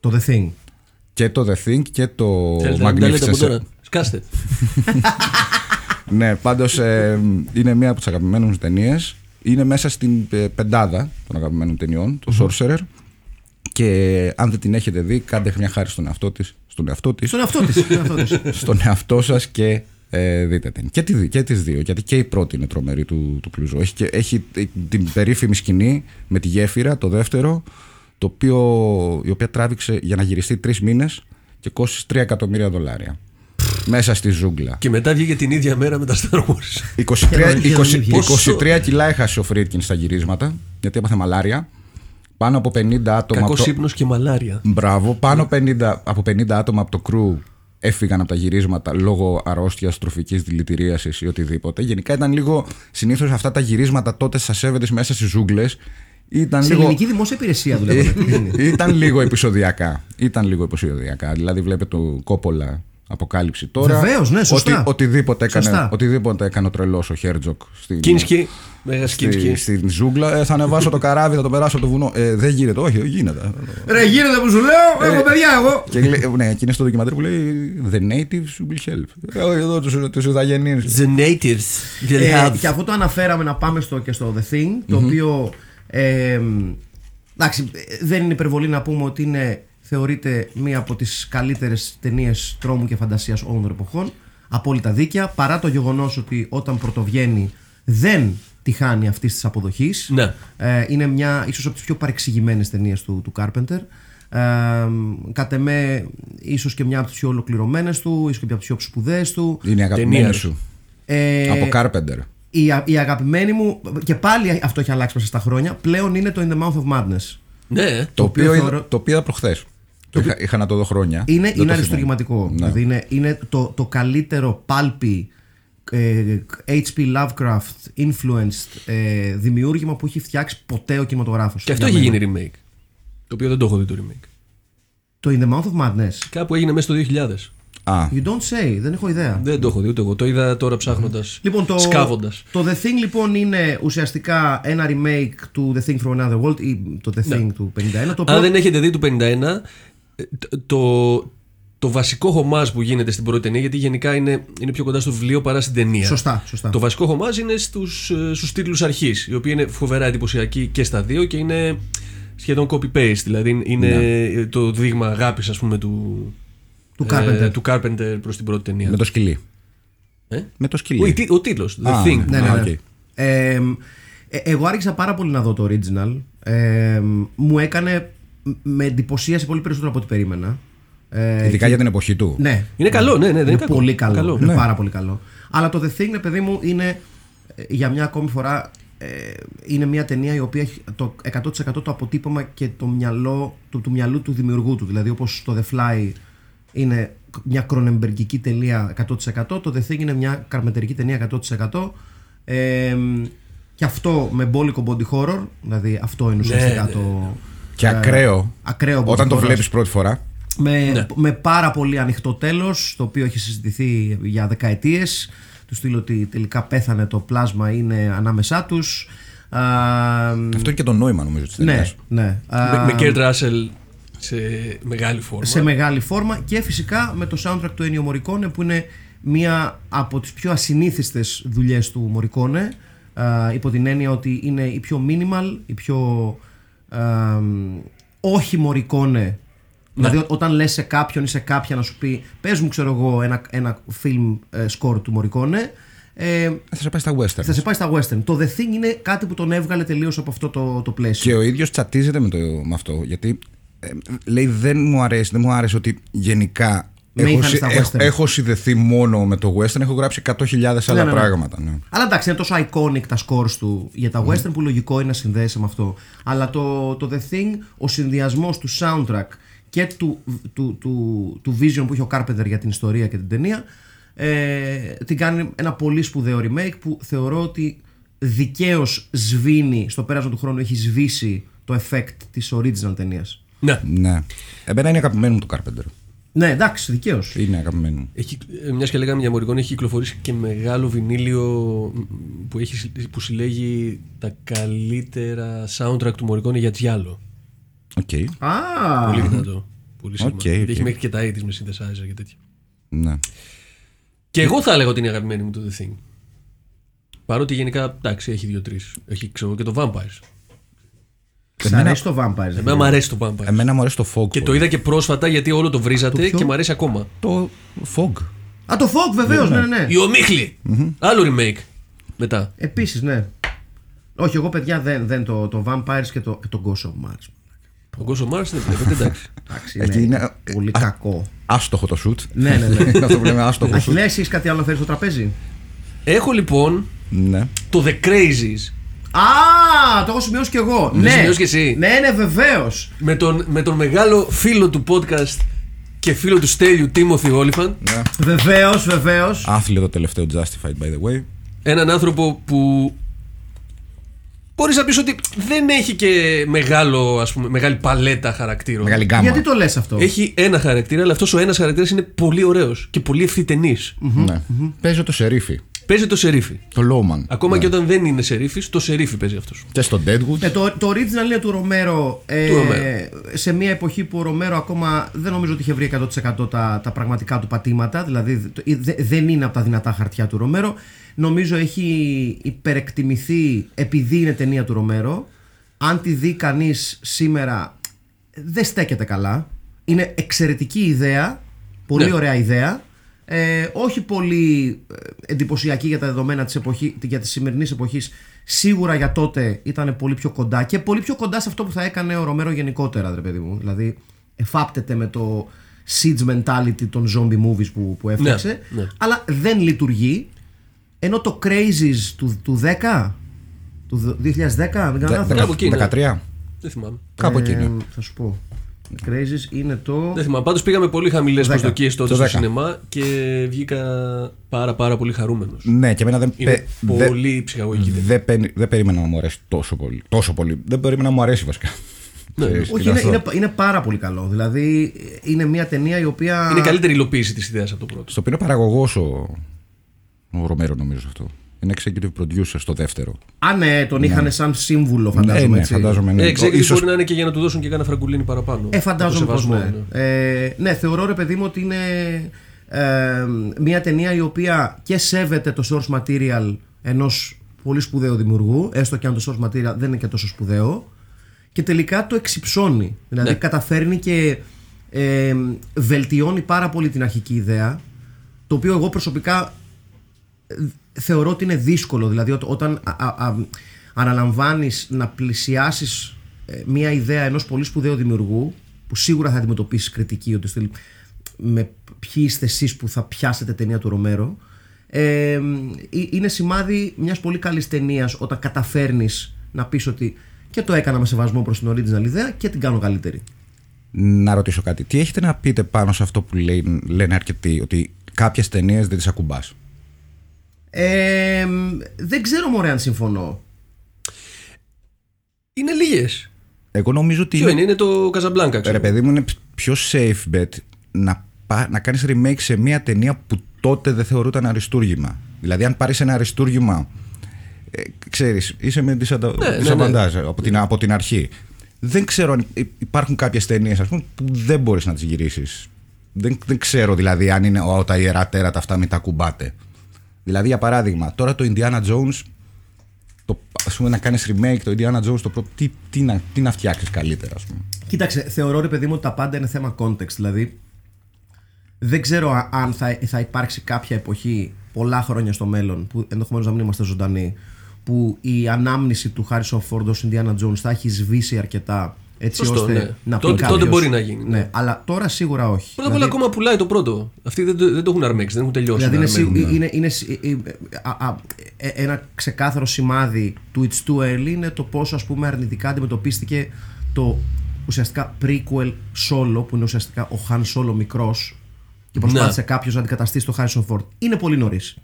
το The Thing.
Και το The Thing και το
Θέλετε να μην τα λέτε από
Magnificent.
τώρα. Σκάστε.
ναι, πάντως είναι μία από τις αγαπημένες μου ταινίες. Είναι μέσα στην ε, πεντάδα των αγαπημένων ταινιών, το Sorcerer. Και αν δεν την έχετε δει, κάντε μια χάρη στον εαυτό της. Στον εαυτό της,
Στον εαυτό της.
στον εαυτό σας και ε, δείτε την. Και, τη, και τις δύο, γιατί και η πρώτη είναι τρομερή του, του Κλουζό. Έχει, και, έχει την περίφημη σκηνή με τη γέφυρα, το δεύτερο, το οποίο, η οποία τράβηξε για να γυριστεί τρεις μήνες και κόστησε 3 εκατομμύρια δολάρια. Μέσα στη ζούγκλα.
Και μετά βγήκε την ίδια μέρα με τα Star Wars.
23,
Χαίρομαι,
20,
χαίρομαι,
23 κιλά έχασε ο Φρίτκιν στα γυρίσματα, γιατί έπαθε μαλάρια. Πάνω από 50 άτομα.
Κακός
από το...
ύπνος και μαλάρια.
Μπράβο, πάνω 50, από 50 άτομα από το κρύο έφυγαν από τα γυρίσματα λόγω αρρώστιας, τροφικής δηλητηρίασης ή οτιδήποτε. Γενικά ήταν λίγο. Συνήθως αυτά τα γυρίσματα τότε συνέβαινε μέσα στις ζούγκλες. Ήταν
Σε
λίγο.
ελληνική δημόσια υπηρεσία δουλεύω. Τι είναι.
ήταν λίγο επεισοδιακά. Ήταν λίγο επεισοδιακά. Δηλαδή, βλέπετε το Κόπολα Αποκάλυψη τώρα.
Βεβαίως, ναι, σωστά.
Οτι, οτιδήποτε, έκανε,
Σωστά.
οτιδήποτε έκανε ο τρελός ο Χέρτζογκ. Στην,
Κίνσκι. Μέγα
στη,
Κίνσκι.
στην ζούγκλα. Ε, θα ανεβάσω το καράβι, θα το περάσω από το βουνό. Ε, δεν γίνεται. Όχι, γίνεται.
Ρε, γίνεται που σου λέω, έχω παιδιά εγώ.
Και λέει, ναι, και είναι στο ντοκιμαντέρ που λέει The natives will help. Ε, όχι, εδώ τους τους Ιδαγενείς.
The natives will
Ε,
have.
και αυτό το αναφέραμε να πάμε στο, και στο The Thing, το οποίο. Ε, εντάξει, δεν είναι υπερβολή να πούμε ότι είναι, θεωρείται μία από τις καλύτερες ταινίες τρόμου και φαντασίας όλων των εποχών. Απόλυτα δίκαια, παρά το γεγονός ότι όταν πρωτοβγαίνει δεν τη χάνει αυτής της αποδοχής.
Ναι.
Ε, είναι μια ίσως από τις πιο παρεξηγημένες ταινίες του, του Carpenter. Ε, κατ' εμέ, ίσως και μια από τις πιο ολοκληρωμένες του, ίσως και μια από τις πιο σπουδαίες του.
Είναι η αγαπημένη
Ταινία.
σου.
Ε,
Από Carpenter.
η, α- η αγαπημένη μου, και πάλι αυτό έχει αλλάξει μέσα στα χρόνια, πλέον είναι το In the Mouth of Madness.
Ναι.
Το
οποίο
οποίο, είδα-
θεωρώ-
το οποίο είδα προχθές. Είχα, είχα να το δω χρόνια.
Είναι,
Δεν
είναι
το θυμάμαι.
αριστουργηματικό.
Ναι.
Δηλαδή είναι, είναι το, το καλύτερο pulpy ε, H.P. Lovecraft influenced ε, δημιούργημα που έχει φτιάξει ποτέ ο κινηματογράφος.
Και αυτό
Για
έχει
μένα.
γίνει remake. Το οποίο δεν το έχω δει το remake.
Το In the Mouth of Madness.
Κάπου έγινε μέσα στο 2000.
Α,
You don't say, δεν έχω ιδέα.
Δεν το έχω δει ούτε εγώ. Το είδα τώρα ψάχνοντας.
Λοιπόν, το,
Σκάβοντας.
το The Thing λοιπόν είναι ουσιαστικά ένα remake του The Thing from Another World ή το The Thing του 51. Το οποίο
Αν δεν έχετε δει του 51, ε, τ- το, το βασικό χωμάζ που γίνεται στην πρώτη ταινία, γιατί γενικά είναι, είναι πιο κοντά στο βιβλίο παρά στην ταινία.
Σωστά, σωστά.
Το βασικό χωμάζ είναι στους, ε, στους τίτλους αρχής, οι οποίοι είναι φοβερά εντυπωσιακοί και στα δύο και είναι σχεδόν copy-paste, δηλαδή είναι το δείγμα αγάπης ας πούμε του,
Του Carpenter.
του Carpenter προς την πρώτη ταινία.
με το σκυλί.
Ε;
Με το σκυλί.
Ο, η τι- ο τίτλος, The
Α,
Thing.
Ναι, ναι,
Α,
ναι.
οκ.
Ε, ε, εγώ άρχισα πάρα πολύ να δω το original. Ε, μου έκανε, με εντυπωσίασε πολύ περισσότερο από ό,τι περίμενα. Ε,
Ειδικά για την εποχή του.
ναι.
Είναι καλό, ναι, ναι, δεν είναι,
είναι
κακό.
πολύ καλό.
Καλό.
Είναι
Ναι.
πάρα πολύ καλό. Αλλά το The Thing, ρε παιδί μου, είναι ε, για μια ακόμη φορά ε, είναι μια ταινία η οποία έχει το 100% το αποτύπωμα και το μυαλό του, του μυαλού του δημιουργού του. Δηλαδή όπως το The Fly είναι μια κρονεμπεργκική ταινία 100%, το The Thing είναι μια καρμετερική ταινία 100%. Ε, και αυτό με μπόλικο body horror, δηλαδή αυτό είναι ουσιαστικά
ναι,
το...
Και
ε,
ακραίο.
ακραίο body
Όταν το
horror.
βλέπεις πρώτη φορά.
Με,
Ναι.
με πάρα πολύ ανοιχτό τέλος, το οποίο έχει συζητηθεί για δεκαετίες. Του στείλω ότι τελικά πέθανε το πλάσμα, είναι ανάμεσά τους.
Αυτό είναι και το νόημα νομίζω της
ναι,
ταινίας.
ναι.
Με,
Α,
με Kurt Russell σε μεγάλη φόρμα.
σε μεγάλη φόρμα και φυσικά με το soundtrack του Ennio Morricone που είναι μία από τις πιο ασυνήθιστες δουλειές του Morricone Α, υπό την έννοια ότι είναι η πιο minimal, η πιο α, όχι μορικόνε. Δηλαδή ό- όταν λες σε κάποιον ή σε κάποια να σου πει πες μου ξέρω εγώ ένα, ένα film ε, score του Μορικόνε ε,
Θα σε πάει στα western.
θα σε πάει στα western. Το The Thing είναι κάτι που τον έβγαλε τελείως από αυτό το, το πλαίσιο.
Και ο ίδιος τσατίζεται με, το, με αυτό. Γιατί ε, λέει δεν μου αρέσει, δεν μου άρεσε ότι γενικά
Με
έχω,
είχαν
συ-
στα
έχω,
western.
έχω συνδεθεί μόνο με το western. Έχω γράψει 100.000 άλλα
Ναι, ναι, ναι.
πράγματα. Ναι.
Αλλά εντάξει, είναι τόσο iconic τα scores του για τα western που λογικό είναι να συνδέεσαι με αυτό. Αλλά το, το The Thing, ο συνδυασμός του soundtrack και του, του, του, του vision που είχε ο Carpenter για την ιστορία και την ταινία ε, την κάνει ένα πολύ σπουδαίο remake που θεωρώ ότι δικαίως σβήνει στο πέρασμα του χρόνου έχει σβήσει το effect της original ταινίας.
Ναι.
ναι. Εμένα είναι αγαπημένο μου το Carpenter.
Ναι, εντάξει, δικαίως.
Είναι αγαπημένο μου.
Έχει, μιας και λέγαμε για Μορικόνε, έχει κυκλοφορήσει και μεγάλο βινίλιο που, έχει, συ- που συλλέγει τα καλύτερα soundtrack του Μορικόνε για Τζιάλο.
Οκ.
Α,
Πολύ δυνατό. Πολύ σήμα.
Οκ,
Γιατί
οκ.
Έχει μέχρι και τα 80's με synthesizer και τέτοια.
Ναι.
Και εγώ θα έλεγα ότι είναι αγαπημένη μου το The Thing. Παρότι γενικά, εντάξει, έχει δύο-τρει. Έχει ξέρω, και το Vampires.
Σ' αρέσει το Vampire.
Εμένα μου αρέσει το Vampires.
Εμένα μου αρέσει το Fog.
Και το
πολύ.
είδα και πρόσφατα γιατί όλο το βρίζατε
Το ποιο;
και μου αρέσει ακόμα.
Το Fog.
Α, το Fog βεβαίως, ναι, ναι. ναι.
Η ομιχλη Άλλο remake. Μετά.
Επίσης, ναι. Όχι, εγώ παιδιά δεν, δεν το, το Vampires και το, και το Ghost of Mars.
Ο Γκόσο Mars δεν βλέπετε, εντάξει.
Εντάξει,
Εκεί
είναι,
είναι-
πολύ
α-
κακό.
Άστοχο το shoot.
ναι, ναι, ναι.
Είναι αυτό που λέμε άστοχο shoot.
Αχιλέα, εσύ έχεις κάτι άλλο να φέρει στο τραπέζι;
Έχω λοιπόν
Ναι.
το The Crazies
Α, το έχω σημειώσει κι εγώ. ναι,
σημειώσει κι εσύ.
Ναι, ναι, βεβαίως.
με τον, με τον μεγάλο φίλο του podcast και φίλο του Στέλιου Τίμωθη Όλιφαν.
Βεβαίως, βεβαίως.
Άθλιο το τελευταίο Justified by the way.
Έναν άνθρωπο που μπορείς να πεις ότι δεν έχει και μεγάλο, ας πούμε, μεγάλη παλέτα χαρακτήρων.
Μεγάλη γκάμα.
Γιατί το λες αυτό;
Έχει ένα χαρακτήρα, αλλά αυτός ο ένας χαρακτήρας είναι πολύ ωραίος και πολύ ευθυτενή.
Ναι. Παίζει το σερίφι.
Παίζει το σερίφι.
Το Lowman.
Ακόμα
Ναι.
και όταν δεν είναι σερίφι, το σερίφι παίζει αυτός.
Και στο Deadwood.
Ε, το, το original είναι του Ρομέρο, ε,
Του Ρομέρο.
σε μια εποχή που ο Ρομέρο ακόμα δεν νομίζω ότι είχε βρει 100% τα, τα πραγματικά του πατήματα, δηλαδή το- δε- δεν είναι από τα δυνατά χαρτιά του Ρομέρο. Νομίζω έχει υπερεκτιμηθεί επειδή είναι ταινία του Ρομέρο. Αν τη δει κανείς σήμερα, δεν στέκεται καλά. Είναι εξαιρετική ιδέα, πολύ
Ναι.
ωραία ιδέα. Ε, όχι πολύ ε, εντυπωσιακή για τα δεδομένα της, εποχή, για της σημερινής εποχής σίγουρα για τότε ήταν πολύ πιο κοντά και πολύ πιο κοντά σε αυτό που θα έκανε ο Ρομέρο γενικότερα ρε παιδί μου δηλαδή εφάπτεται με το siege mentality των zombie movies που, που έφτιαξε
Ναι, ναι.
αλλά δεν λειτουργεί ενώ το Crazies του, του 10 του 2010 δεν κάνω
Δε-
λάθος.
Κάπου εκεί, ναι.
13.
Δεν θυμάμαι.
Κάπου εκεί.
Ε,
ναι.
θα σου πω Crazies είναι το
Δεν θυμάμαι. Πάντως πήγαμε πολύ χαμηλές
Το
προσδοκίες τότε
Το
στο
10.
σινεμά και βγήκα πάρα πάρα πολύ χαρούμενος.
Ναι, και εμένα δεν,
Είναι
πε- δε-
πολύ ψυχαγωγική. ταινία.
δεν, πε- δεν περίμενα να μου αρέσει τόσο πολύ. Τόσο πολύ. Δεν περίμενα να μου αρέσει βασικά.
Ναι.
Ξέρεις,
όχι,
είναι
είναι,
αυτό.
είναι, είναι πάρα πολύ καλό. Δηλαδή, είναι μια ταινία η οποία.
Είναι καλύτερη υλοποίηση της ιδέας από το πρώτο.
Στο οποίο είναι παραγωγός ο, ο Ρομέρο, νομίζω αυτό. Είναι executive producer στο δεύτερο.
Α, ναι, τον είχαν σαν σύμβουλο, φαντάζομαι.
ναι, ναι,
έτσι.
φαντάζομαι. Ναι.
Ε, executive
Ίσως-
μπορεί να είναι και για να του δώσουν και κάνα φραγκουλίνι παραπάνω.
Ε, φαντάζομαι
Το
πως
σεβασμό,
ναι. Ε, ναι, θεωρώ ρε παιδί μου ότι είναι ε, μια ταινία η οποία και σέβεται το source material ενός πολύ σπουδαίου δημιουργού, έστω και αν το source material δεν είναι και τόσο σπουδαίο, και τελικά το εξυψώνει. Δηλαδή
Ναι.
καταφέρνει και ε, βελτιώνει πάρα πολύ την αρχική ιδέα, το οποίο εγώ προσωπικά ε, θεωρώ ότι είναι δύσκολο. Δηλαδή ό- όταν α, α, α, αναλαμβάνεις να πλησιάσεις ε, μια ιδέα ενός πολύ σπουδαίου δημιουργού που σίγουρα θα αντιμετωπίσεις κριτική ότι στυλ, με ποιοι είστε εσείς που θα πιάσετε ταινία του Ρομέρο ε, ε, είναι σημάδι μιας πολύ καλής ταινίας όταν καταφέρνεις να πεις ότι και το έκανα με σεβασμό προς την original ιδέα και την κάνω καλύτερη.
Να ρωτήσω κάτι. Τι έχετε να πείτε πάνω σε αυτό που λέει, λένε αρκετοί, ότι κάποιες ταινίες δεν τις ακουμπάς;
Ε, δεν ξέρω μωρέ αν συμφωνώ.
Είναι λίγες.
Εγώ νομίζω ότι.
Ποιο είναι, είναι το Casablanca,
Ρε
ξέρω.
παιδί μου, είναι πιο safe bet να, πά, να κάνεις remake σε μια ταινία που τότε δεν θεωρούταν αριστούργημα. Δηλαδή, αν πάρεις ένα αριστούργημα, ε, ξέρεις, είσαι με
ναι,
δισαβαντάζ από, την, από την αρχή. Δεν ξέρω αν υ- υπάρχουν κάποιες ταινίες, ας πούμε, που δεν μπορείς να τις γυρίσεις. Δεν, δεν ξέρω δηλαδή αν είναι «Ω, τα ιερά τέρατα αυτά μην τα κουμπάτε. Δηλαδή, για παράδειγμα, τώρα το Indiana Jones το, ας πούμε, να κάνεις remake το Indiana Jones το πρώτο. Τι, τι, να, τι να φτιάξεις καλύτερα, ας πούμε.
Κοίταξε, θεωρώ ρε παιδί μου ότι τα πάντα είναι θέμα context. Δηλαδή, δεν ξέρω α- αν θα, θα υπάρξει κάποια εποχή πολλά χρόνια στο μέλλον, που ενδεχομένως να μην είμαστε ζωντανοί, που η ανάμνηση του Harrison Ford ως Indiana Jones θα έχει σβήσει αρκετά έτσι
Σωστό,
ώστε
ναι.
να πει
Τότε- τότε
κάποιος-
μπορεί να γίνει, ναι.
Ναι, αλλά τώρα σίγουρα όχι.
Πρώτα απ' όλα ακόμα πουλάει το πρώτο. Αυτοί δεν, το- δεν το έχουν αρμέξει, δεν έχουν τελειώσει.
Δηλαδή
να
είναι,
αρμέγουν.
σι- είναι, είναι σι- ε, ε, α- α- ε, ένα ξεκάθαρο σημάδι του It's Too Early είναι το πόσο ας πούμε αρνητικά αντιμετωπίστηκε το ουσιαστικά prequel solo που είναι ουσιαστικά ο Han Solo μικρός και προσπάθησε
Ναι.
κάποιος να αντικαταστήσει το Harrison Ford. Είναι πολύ νωρίς.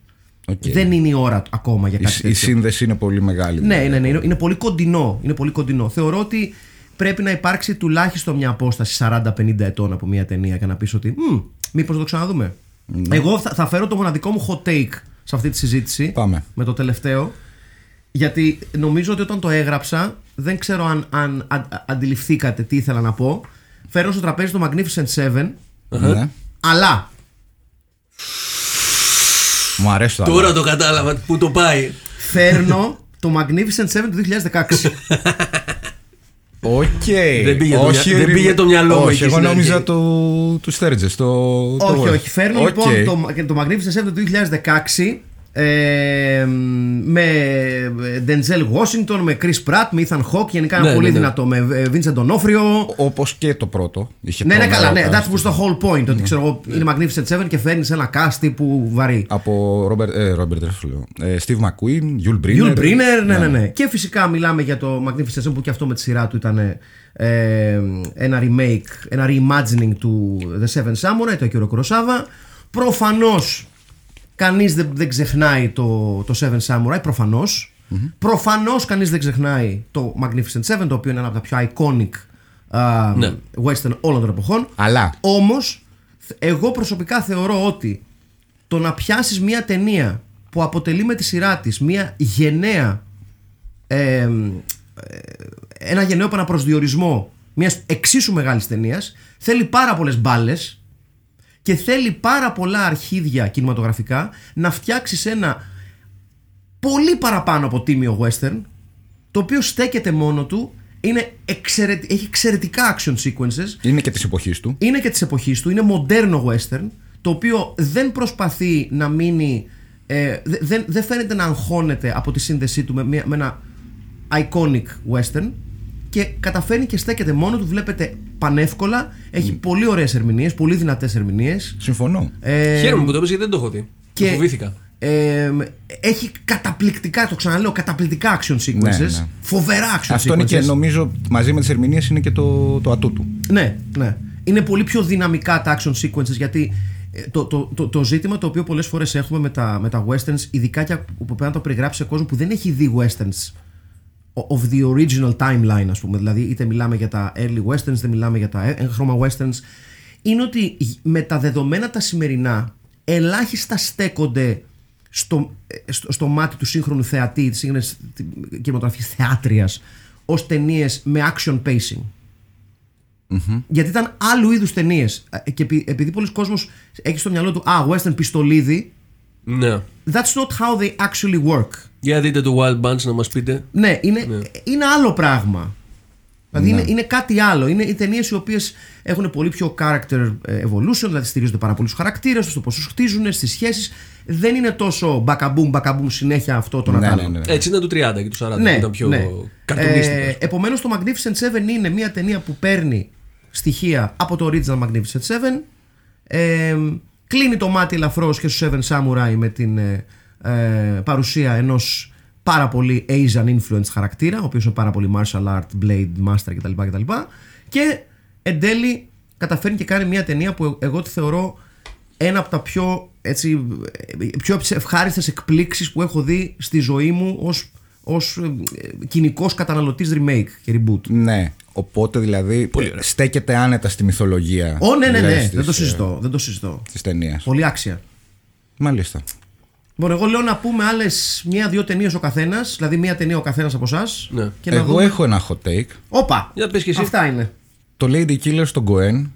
Οκ.
Δεν είναι η ώρα του ακόμα για
Η,
κάτι
η
τέτοιο.
σύνδεση είναι πολύ μεγάλη.
Ναι, ναι, ναι, είναι, είναι πολύ κοντινό. Είναι πολύ κοντινό. Θεωρώ ότι πρέπει να υπάρξει τουλάχιστον μια απόσταση 40-50 ετών από μια ταινία και να πεις ότι μήπως το ξαναδούμε.
Ναι.
Εγώ θα, θα φέρω το μοναδικό μου hot take σε αυτή τη συζήτηση.
Πάμε.
Με το τελευταίο. Γιατί νομίζω ότι όταν το έγραψα, δεν ξέρω αν, αν αν- αντιληφθήκατε τι ήθελα να πω. Φέρνω στο τραπέζι το Magnificent Seven,
Ναι.
αλλά
Μου αρέσει το
Τώρα
άλλο.
το κατάλαβα που το πάει.
φέρνω το Magnificent Seven του 2016.
Οκ.
Δεν πήγε το
Όχι,
μυα- δεν
ρι-
πήγε το μυαλό μου
Όχι,
εκεί
εγώ
στην
νόμιζα
αρχή.
το, του Στέρτζες. Το, το
όχι,
Word.
όχι. Φέρνω
Οκ.
λοιπόν το, και το Magnificent Seven του 2016 ε, με Denzel Washington, με Chris Pratt, με Ethan Hawke. Γενικά ένα
Ναι,
πολύ
ναι, ναι.
δυνατό. Με ε, Vincent D'Onofrio.
Όπως και το πρώτο. Είχε
Ναι, ναι,
τρομερό
καλά. Ναι,
cast.
that was the whole point. Ότι ξέρω εγώ είναι Magnificent Seven και φέρνεις ένα cast τύπου βαρύ.
Από Robert, ε, Robert δεν σου λέω. Ε, Steve McQueen, Yul Brynner.
Yul Brynner, ναι, ναι, ναι. Και φυσικά μιλάμε για το Magnificent Seven που και αυτό με τη σειρά του ήταν ε, ένα remake, ένα reimagining του The Seven Samurai, το Akira Kurosawa. Προφανώς κανείς δεν, δεν ξεχνάει το, το Seven Samurai, προφανώς. Προφανώς κανείς δεν ξεχνάει το Magnificent Seven, το οποίο είναι ένα από τα πιο iconic α,
Ναι.
western όλων των εποχών.
Αλλά
Όμως, εγώ προσωπικά θεωρώ ότι το να πιάσεις μια ταινία που αποτελεί με τη σειρά της μια γενναία ε, ε, ένα γενναίο επαναπροσδιορισμό μιας εξίσου μεγάλης ταινίας θέλει πάρα πολλές μπάλες και θέλει πάρα πολλά αρχίδια κινηματογραφικά να φτιάξεις ένα πολύ παραπάνω από τίμιο western το οποίο στέκεται μόνο του είναι εξαιρετι- έχει εξαιρετικά action sequences
είναι και της εποχής του.
είναι και της εποχής του, είναι μοντέρνο western το οποίο δεν προσπαθεί να μείνει ε, δε- δεν, δεν φαίνεται να αγχώνεται από τη σύνδεσή του με, μια- με ένα iconic western και καταφέρνει και στέκεται μόνο του, βλέπετε πανεύκολα, έχει πολύ ωραίες ερμηνείες, πολύ δυνατές ερμηνείες
Συμφωνώ.
ε,
Χαίρομαι που το είπες γιατί δεν το έχω δει.
και
Και... Φοβήθηκα.
ε, έχει καταπληκτικά, το ξαναλέω, καταπληκτικά action sequences,
Ναι, ναι.
φοβερά action
Αυτό
sequences.
είναι και νομίζω μαζί με τις ερμηνείες είναι και το, το ατού του.
Ναι, ναι. Είναι πολύ πιο δυναμικά τα action sequences γιατί ε, το, το, το, το ζήτημα το οποίο πολλές φορές έχουμε με τα, με τα westerns, ειδικά και που πρέπει να το περιγράψει σε κόσμος που δεν έχει δει westerns of the original timeline, ας πούμε. Δηλαδή, είτε μιλάμε για τα early westerns, είτε μιλάμε για τα έγχρωμα westerns. Είναι ότι με τα δεδομένα τα σημερινά, ελάχιστα στέκονται στο, ε, στο, στο μάτι του σύγχρονου θεατή, της σύγχρονης κινηματογραφικής θεάτριας, ως ταινίες με action pacing. Γιατί ήταν άλλου είδους ταινίες. Και επει- επειδή πολλοί κόσμος έχει στο μυαλό του Α, western πιστολίδι,
Ναι.
that's not how they actually work.
Για δείτε το Wild Bunch να μας πείτε.
Ναι, είναι, είναι άλλο πράγμα. Δηλαδή είναι, είναι κάτι άλλο. Είναι οι ταινίες οι οποίες έχουν πολύ πιο character ε, evolution, δηλαδή στηρίζονται πάρα πολύ στους χαρακτήρες τους, στο πώς τους χτίζουν, στις σχέσεις. Δεν είναι τόσο μπακαμπούμ, μπακαμπούμ συνέχεια αυτό το
Ναι,
να
ναι, ναι.
Έτσι ήταν του 30 και του 40
ναι,
που ήταν πιο
ναι.
καρτουνίστικο.
Ε, Επομένως, το Magnificent Seven είναι μια ταινία που παίρνει στοιχεία από το original Magnificent Seven. Ε, κλείνει το μάτι ελαφρώ και στους Seven Samurai με την ε, ε, παρουσία ενός πάρα πολύ Asian influence χαρακτήρα, ο οποίος είναι πάρα πολύ martial art, blade master κτλ. κτλ. Και εν τέλει καταφέρνει και κάνει μια ταινία που εγώ τη θεωρώ ένα από τα πιο, έτσι, ε, πιο ευχάριστες εκπλήξεις που έχω δει στη ζωή μου ως, ως ε, κοινικός καταναλωτής remake και reboot.
Ναι. Οπότε δηλαδή στέκεται άνετα στη μυθολογία.
Ω, ναι, ναι, ναι,
λες,
δεν το
της,
συζητώ, δεν το συζητώ.
Της ταινίας.
Πολύ άξια.
Μάλιστα.
Λοιπόν, εγώ λέω να πούμε άλλες μία-δύο ταινίες ο καθένας, δηλαδή μία ταινία ο καθένας από εσάς.
Ναι.
Και να
Εγώ
δούμε.
έχω ένα hot take.
Όπα!
Για πες και εσύ.
Αυτά είναι.
Το Lady Killer στον Goen,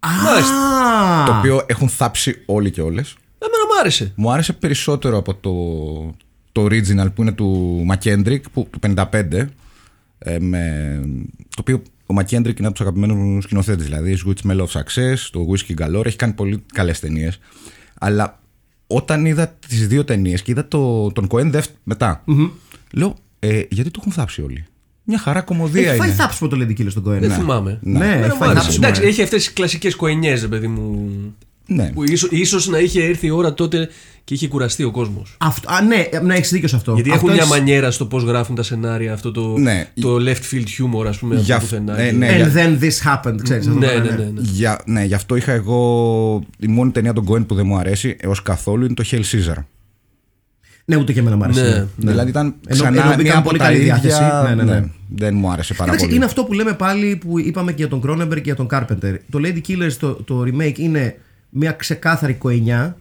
Α,
το οποίο έχουν θάψει όλοι και όλες.
Εμένα μου άρεσε.
Μου άρεσε περισσότερο από το, το original που είναι του Μακέντρικ που, του 55 ε, με, το οποίο ο Μακέντρικ είναι από τους αγαπημένους σκηνοθέτες. Δηλαδή, Switch Smell of Success, το Whiskey Galore, έχει κάνει πολύ καλές ταινίες. Αλλά όταν είδα τις δύο ταινίες και είδα το, τον Coen Deft μετά, λέω, ε, γιατί το έχουν θάψει όλοι; Μια χαρά κομμωδία
Έχει φάει
είναι.
θάψιμο το Lady Killer στον Coen.
Δεν θυμάμαι.
Ναι, έχει
Εμένα μου
φάει
άρεσε.
θάψιμο.
Εντάξει,
ε.
έχει αυτές τις κλασικές κοενιές, ρε παιδί μου.
Ναι.
Που ίσως ίσως να είχε έρθει η ώρα τότε και είχε κουραστεί ο κόσμος.
Αυτό, α, ναι, ναι έχεις δίκιο σε αυτό.
Γιατί
αυτό
έχουν μια
έχεις-
μανιέρα στο πώς γράφουν τα σενάρια, αυτό το,
Ναι.
το left field humor, ας πούμε,
Για
αυτό
αυ-
πουθενά.
ε, ναι.
And
για-
then this happened, ξέρεις. αυτό το
ναι,
πράγμα,
ναι, ναι, ναι.
Για, ναι, γι' αυτό είχα εγώ. Η μόνη ταινία των Coen που δεν μου αρέσει έως καθόλου είναι το Hell Caesar.
Ναι, ούτε και εμένα μου άρεσε.
Ναι.
ναι.
Δηλαδή ήταν
Ενώ-
ξανά
ενώ μπήκαν
μία από
πολύ
τα
καλή
ίδια.
διάθεση. Ναι, ναι, ναι.
δεν μου άρεσε πάρα
Κοίταξε,
πολύ.
είναι αυτό που λέμε πάλι που είπαμε και για τον Cronenberg και για τον Carpenter. Το Lady Killers, το, το remake, είναι μια ξεκάθαρη κοενιά.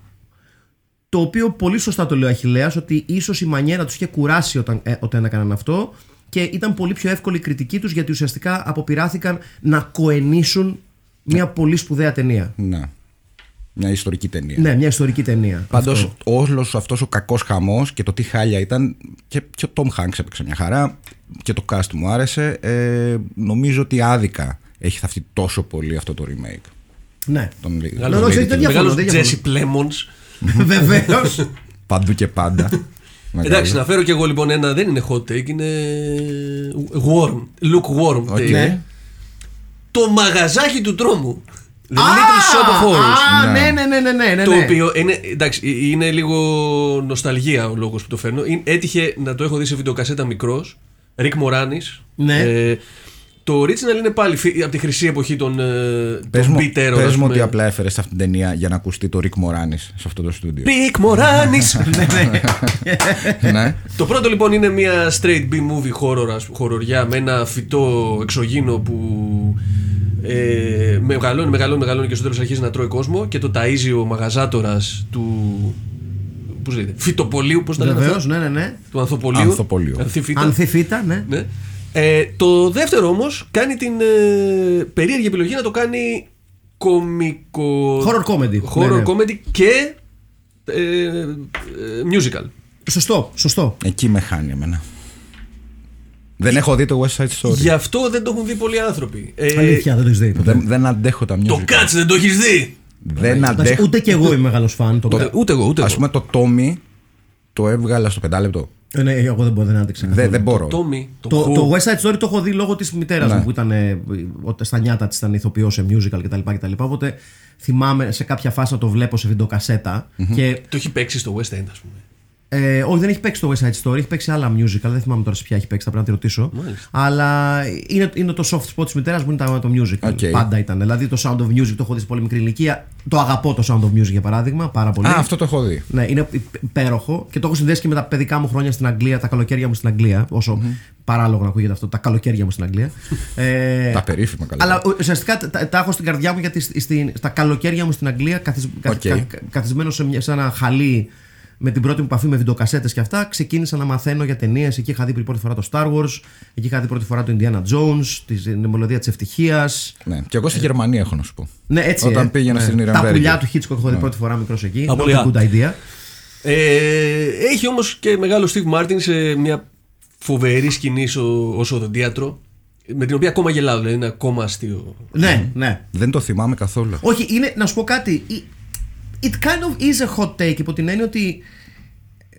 Το οποίο πολύ σωστά το λέει ο Αχιλέας ότι ίσως η μανιέρα τους είχε κουράσει όταν, ε, όταν έκαναν αυτό και ήταν πολύ πιο εύκολη η κριτική τους γιατί ουσιαστικά αποπειράθηκαν να κοενήσουν μια πολύ σπουδαία ταινία.
Ναι. Μια ιστορική ταινία.
Ναι, μια ιστορική ταινία.
Πάντως,
Αυτό.
όλος αυτός ο κακός χαμός και το τι χάλια ήταν. Και, και ο Tom Hanks έπαιξε μια χαρά. Και το cast μου άρεσε. Ε, νομίζω ότι άδικα έχει θαυτεί τόσο πολύ αυτό το remake.
Ναι.
Τον,
Ναι,
τον
όχι,
Lady
δεν
Killer.
διαφωνώ,
Μεγάλος
δεν
Jesse
διαφωνώ.
Plemons.
Βεβαίως.
Παντού και πάντα. Μεγάλο.
Εντάξει, να φέρω κι εγώ λοιπόν ένα, δεν είναι hot take, είναι warm, lukewarm
Οκ.
take.
Ναι.
Το μαγαζάκι του τρόμου. The Little Shop of Horrors.
Α, ναι, ναι, ναι, ναι, ναι, ναι.
Το
ναι.
οποίο είναι, εντάξει, ε, είναι λίγο νοσταλγία ο λόγος που το φέρνω. Είναι- Έτυχε να το έχω δει σε βιντεοκασέτα μικρός. Ρικ Μοράνις.
Ναι.
Το original είναι πάλι φι- από τη χρυσή εποχή των, ε,
Πες
των
μου,
beat terror,
πες
ας
μου
πούμε.
ότι απλά έφερες σε αυτήν την ταινία για να ακουστεί το Rick Moranis σε αυτό το στούντιο.
Ρικ Μωράνη!
ναι.
Το πρώτο λοιπόν είναι μια straight B movie horror, ας πούμε, χοροριά με ένα φυτό εξωγήινο που ε, μεγαλώνει, μεγαλώνει, μεγαλώνει και στο τέλος αρχίζει να τρώει κόσμο και το ταΐζει ο μαγαζάτορας του πώς λέγεται, φυτοπολίου, πώς τα λένε
Βεβαίως,
αυτά,
ναι, ναι, ναι.
του ανθοπολίου.
Ανθοπολίου.
Ανθίφυτα.
Ανθιφύτα, ναι.
Ναι. Ε, το δεύτερο όμως κάνει την ε, περίεργη επιλογή να το κάνει κομικό...
Horror comedy.
Horror
Ναι, ναι.
comedy και ε, ε, musical.
Σωστό, σωστό.
Εκεί με χάνει εμένα. Δεν έχω δει το West Side Story.
Γι' αυτό δεν το έχουν δει πολλοί άνθρωποι. Ε,
Αλήθεια, δεν το έχεις δει. ποτέ.
Δεν, δεν αντέχω τα
το
musical.
Cats δεν το έχεις δει.
Δεν
Εντάξει,
αντέχω.
Ούτε και εγώ είμαι μεγάλος φαν. Το...
Ούτε, ούτε εγώ, ούτε
Α
εγώ.
πούμε το Tommy το έβγαλα στο πεντάλεπτο.
Ε, ναι, εγώ δεν μπορώ, δεν άντεξα.
Δεν,
καθόλου.
δεν μπορώ.
Tommy, το,
Το,
Who.
το West Side Story το έχω δει λόγω της μητέρας
Ναι.
μου που ήταν ε, όταν στα νιάτα της ήταν ηθοποιός σε musical κτλ. κτλ. Οπότε θυμάμαι σε κάποια φάση να το βλέπω σε βιντεοκασέτα. Και,
Το έχει παίξει στο West End, ας πούμε.
Ε, όχι, δεν έχει παίξει το West Side Story, έχει παίξει άλλα musical. Δεν θυμάμαι τώρα σε ποια έχει παίξει, θα πρέπει να τη ρωτήσω.
Μάλιστα.
Αλλά είναι, είναι το soft spot της μητέρας μου, είναι τα- το musical.
Οκ.
Πάντα ήταν. Δηλαδή το Sound of Music το έχω δει σε πολύ μικρή ηλικία. Το αγαπώ το Sound of Music για παράδειγμα πάρα πολύ.
Α, αυτό το έχω δει.
Ναι, είναι υπέροχο και το έχω συνδέσει και με τα παιδικά μου χρόνια στην Αγγλία, τα καλοκαίρια μου στην Αγγλία. Όσο παράλογο να ακούγεται αυτό, τα καλοκαίρια μου στην Αγγλία. ε,
Τα περίφημα καλά.
αλλά ουσιαστικά τα, τα- τα έχω στην καρδιά μου γιατί στη- στην- στα καλοκαίρια μου στην Αγγλία, καθισ, καθ-
Οκ.
κα- καθισμένος σε, μια- σε ένα χαλί με την πρώτη μου επαφή με βιντεοκασέτες και αυτά, ξεκίνησα να μαθαίνω για ταινίες. Εκεί είχα δει πρώτη φορά το Star Wars, εκεί είχα δει πρώτη φορά το Indiana Jones, τη μελωδία της ευτυχίας.
Ναι. Και εγώ στη Γερμανία έχω να σου πω.
Ναι, έτσι.
Όταν
ε.
πήγαινα
Ναι.
στην
Τα
Νυρεμβέργη.
πουλιά του Hitchcock έχω δει πρώτη φορά μικρός εκεί.
Τα
Not
πουλιά.
a good idea.
Ε, έχει όμως και μεγάλο Steve Martin σε μια φοβερή σκηνή στο- ως οδοντίατρο. Με την οποία ακόμα γελάω, δηλαδή είναι ακόμα αστείο.
Ναι, ναι.
Δεν το θυμάμαι καθόλου.
Όχι, είναι, να σου πω κάτι. It kind of is a hot take υπό την έννοια ότι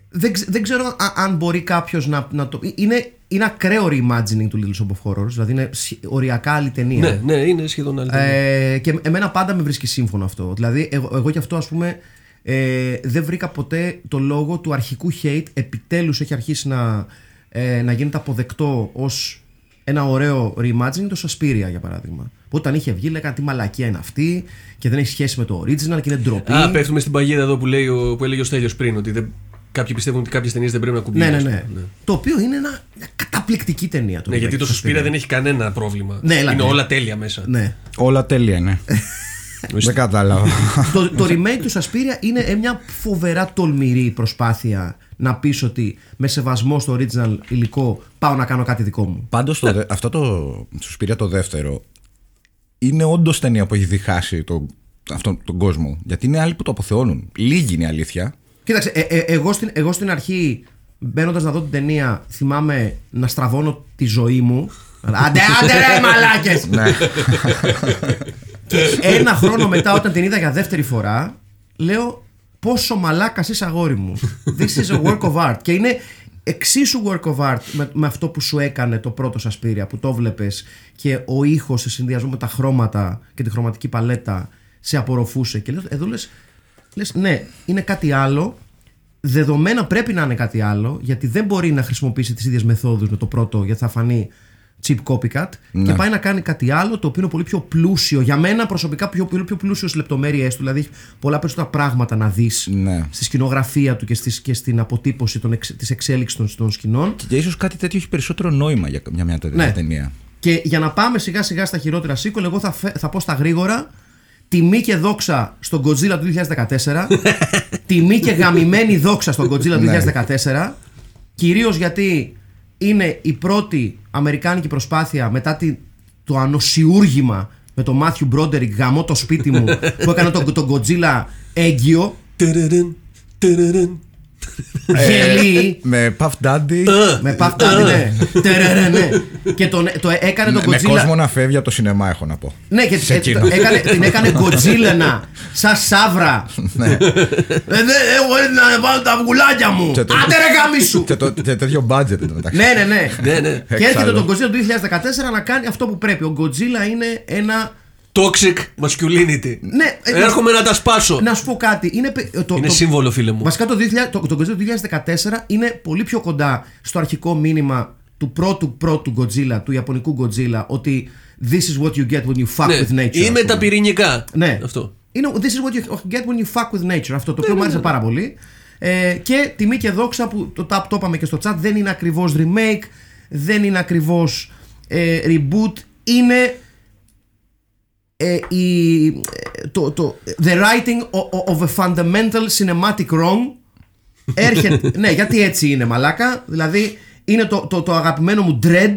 δεν, ξε- δεν ξέρω α- αν μπορεί κάποιος να, να το. Είναι, είναι ακραίο reimagining του Little Shop of Horrors, δηλαδή είναι σχ- οριακά άλλη ταινία.
Ναι, ναι, είναι σχεδόν άλλη. ταινία.
Ε, και εμένα πάντα με βρίσκει σύμφωνο αυτό. Δηλαδή, εγώ, εγώ και αυτό, ας πούμε, ε, δεν βρήκα ποτέ το λόγο του αρχικού hate. Επιτέλους έχει αρχίσει να, ε, να γίνεται αποδεκτό ως ένα ωραίο reimagining το Suspiria για παράδειγμα. Που όταν είχε βγει, λέγανε τι μαλακία είναι αυτή και δεν έχει σχέση με το original και είναι ντροπή.
Α, πέφτουμε στην παγίδα εδώ που, λέει ο, που έλεγε ο Στέλιος πριν, ότι δεν, κάποιοι πιστεύουν ότι κάποιες ταινίες δεν πρέπει να
ναι,
κουμπίσουν.
ναι,
ας
ναι,
πούμε.
Το οποίο είναι ένα, μια καταπληκτική ταινία. Το
Ναι, γιατί
remake
το
του
Suspiria δεν έχει κανένα πρόβλημα.
Ναι, έλα,
είναι
ναι.
όλα τέλεια μέσα.
Ναι.
Όλα τέλεια είναι. Δεν κατάλαβα.
το, το remake του Σασπίρια είναι ε, μια φοβερά τολμηρή προσπάθεια να πεις ότι με σεβασμό στο original υλικό πάω να κάνω κάτι δικό μου.
Πάντως αυτό το Σουσπίρια το δεύτερο είναι όντως ταινία που έχει διχάσει το, αυτόν τον κόσμο. Γιατί είναι άλλοι που το αποθεώνουν. Λίγοι είναι η αλήθεια.
Κοίταξε, ε, ε, εγώ, στην, εγώ στην αρχή μπαίνοντας να δω την ταινία, θυμάμαι να στραβώνω τη ζωή μου. Άντε, άντε ρε μαλάκες!
Ναι.
Και ένα χρόνο μετά, όταν την είδα για δεύτερη φορά, λέω πόσο μαλάκας είσαι αγόρι μου. This is a work of art. Και είναι εξίσου work of art με, με αυτό που σου έκανε το πρώτο Σασπίρια, που το βλέπεις και ο ήχος σε συνδυασμό με τα χρώματα και τη χρωματική παλέτα σε απορροφούσε. Και λέω, εδώ λες, λες, ναι, είναι κάτι άλλο. Δεδομένα πρέπει να είναι κάτι άλλο, γιατί δεν μπορεί να χρησιμοποιήσει τις ίδιες μεθόδους με το πρώτο, γιατί θα φανεί cheap copycat.
Ναι.
Και πάει να κάνει κάτι άλλο το οποίο είναι πολύ πιο πλούσιο. Για μένα προσωπικά πιο, πιο, πιο πλούσιος στι λεπτομέρειέ του. Δηλαδή έχει πολλά περισσότερα πράγματα να δεις
Ναι.
στη σκηνογραφία του και, στις, και στην αποτύπωση των εξ, της εξέλιξης των, των σκηνών.
Και ίσως κάτι τέτοιο έχει περισσότερο νόημα για μια, μια τέτοια
Ναι.
ταινία.
Και για να πάμε σιγά σιγά στα χειρότερα sequel, εγώ θα, φε- θα πω στα γρήγορα τιμή και δόξα στον Godzilla του 2014. τιμή και γαμημένη δόξα στον Godzilla του
Ναι.
2014. Κυρίως γιατί είναι η πρώτη αμερικάνικη προσπάθεια μετά τη, το ανοσιούργημα με τον Μάθιου Μπρόντερικ γαμώ το σπίτι μου που έκανε τον, τον Godzilla έγκυο.
Τερερεν, τερερεν.
Γελί.
Με Puff Daddy.
με παυτάντι, ναι. Τερερε, ναι. Και τον, το έκανε τον
με, με
Godzilla.
κόσμο να φεύγει από το σινεμά, έχω να πω.
Ναι, και
Σε
ε,
εκείνο.
το- έκανε, την έκανε γκοτζίλενα, σαν σαύρα.
Ναι.
Ε, δε, εγώ ήρθα να βάλω τα αυγουλάκια μου.
Και το-
Άντε ρε γαμίσου.
και, το, και τέτοιο budget εδώ μεταξύ.
ναι, ναι, ναι.
Ναι, ναι.
Και έρχεται
Εξάλλου.
τον Godzilla του 2014 να κάνει αυτό που πρέπει. Ο Godzilla είναι ένα.
Toxic masculinity.
Ναι, ε,
Έρχομαι να τα σπάσω.
Να σου πω κάτι. Είναι, πε- το,
Είναι
το-
σύμβολο, φίλε μου.
Βασικά το, 2000, το, το Godzilla του 2014 είναι πολύ πιο κοντά στο αρχικό μήνυμα του πρώτου πρώτου Godzilla, του Ιαπωνικού Godzilla, ότι this is what you get when you fuck
Ναι,
with nature.
Ή
ας
με τα
πούμε.
πυρηνικά.
Ναι.
Αυτό.
Είναι this is what you get when you fuck with nature. Αυτό το οποίο
ναι,
μου άρεσε
ναι.
πάρα πολύ. Ε, και τιμή και δόξα που το, το, το είπαμε και στο chat δεν είναι ακριβώς remake, δεν είναι ακριβώς ε, reboot, είναι ε, η, ε, το, το, the writing o- o- of a fundamental cinematic wrong έρχεται, ναι γιατί έτσι είναι μαλάκα, δηλαδή είναι το, το, το αγαπημένο μου Dredd,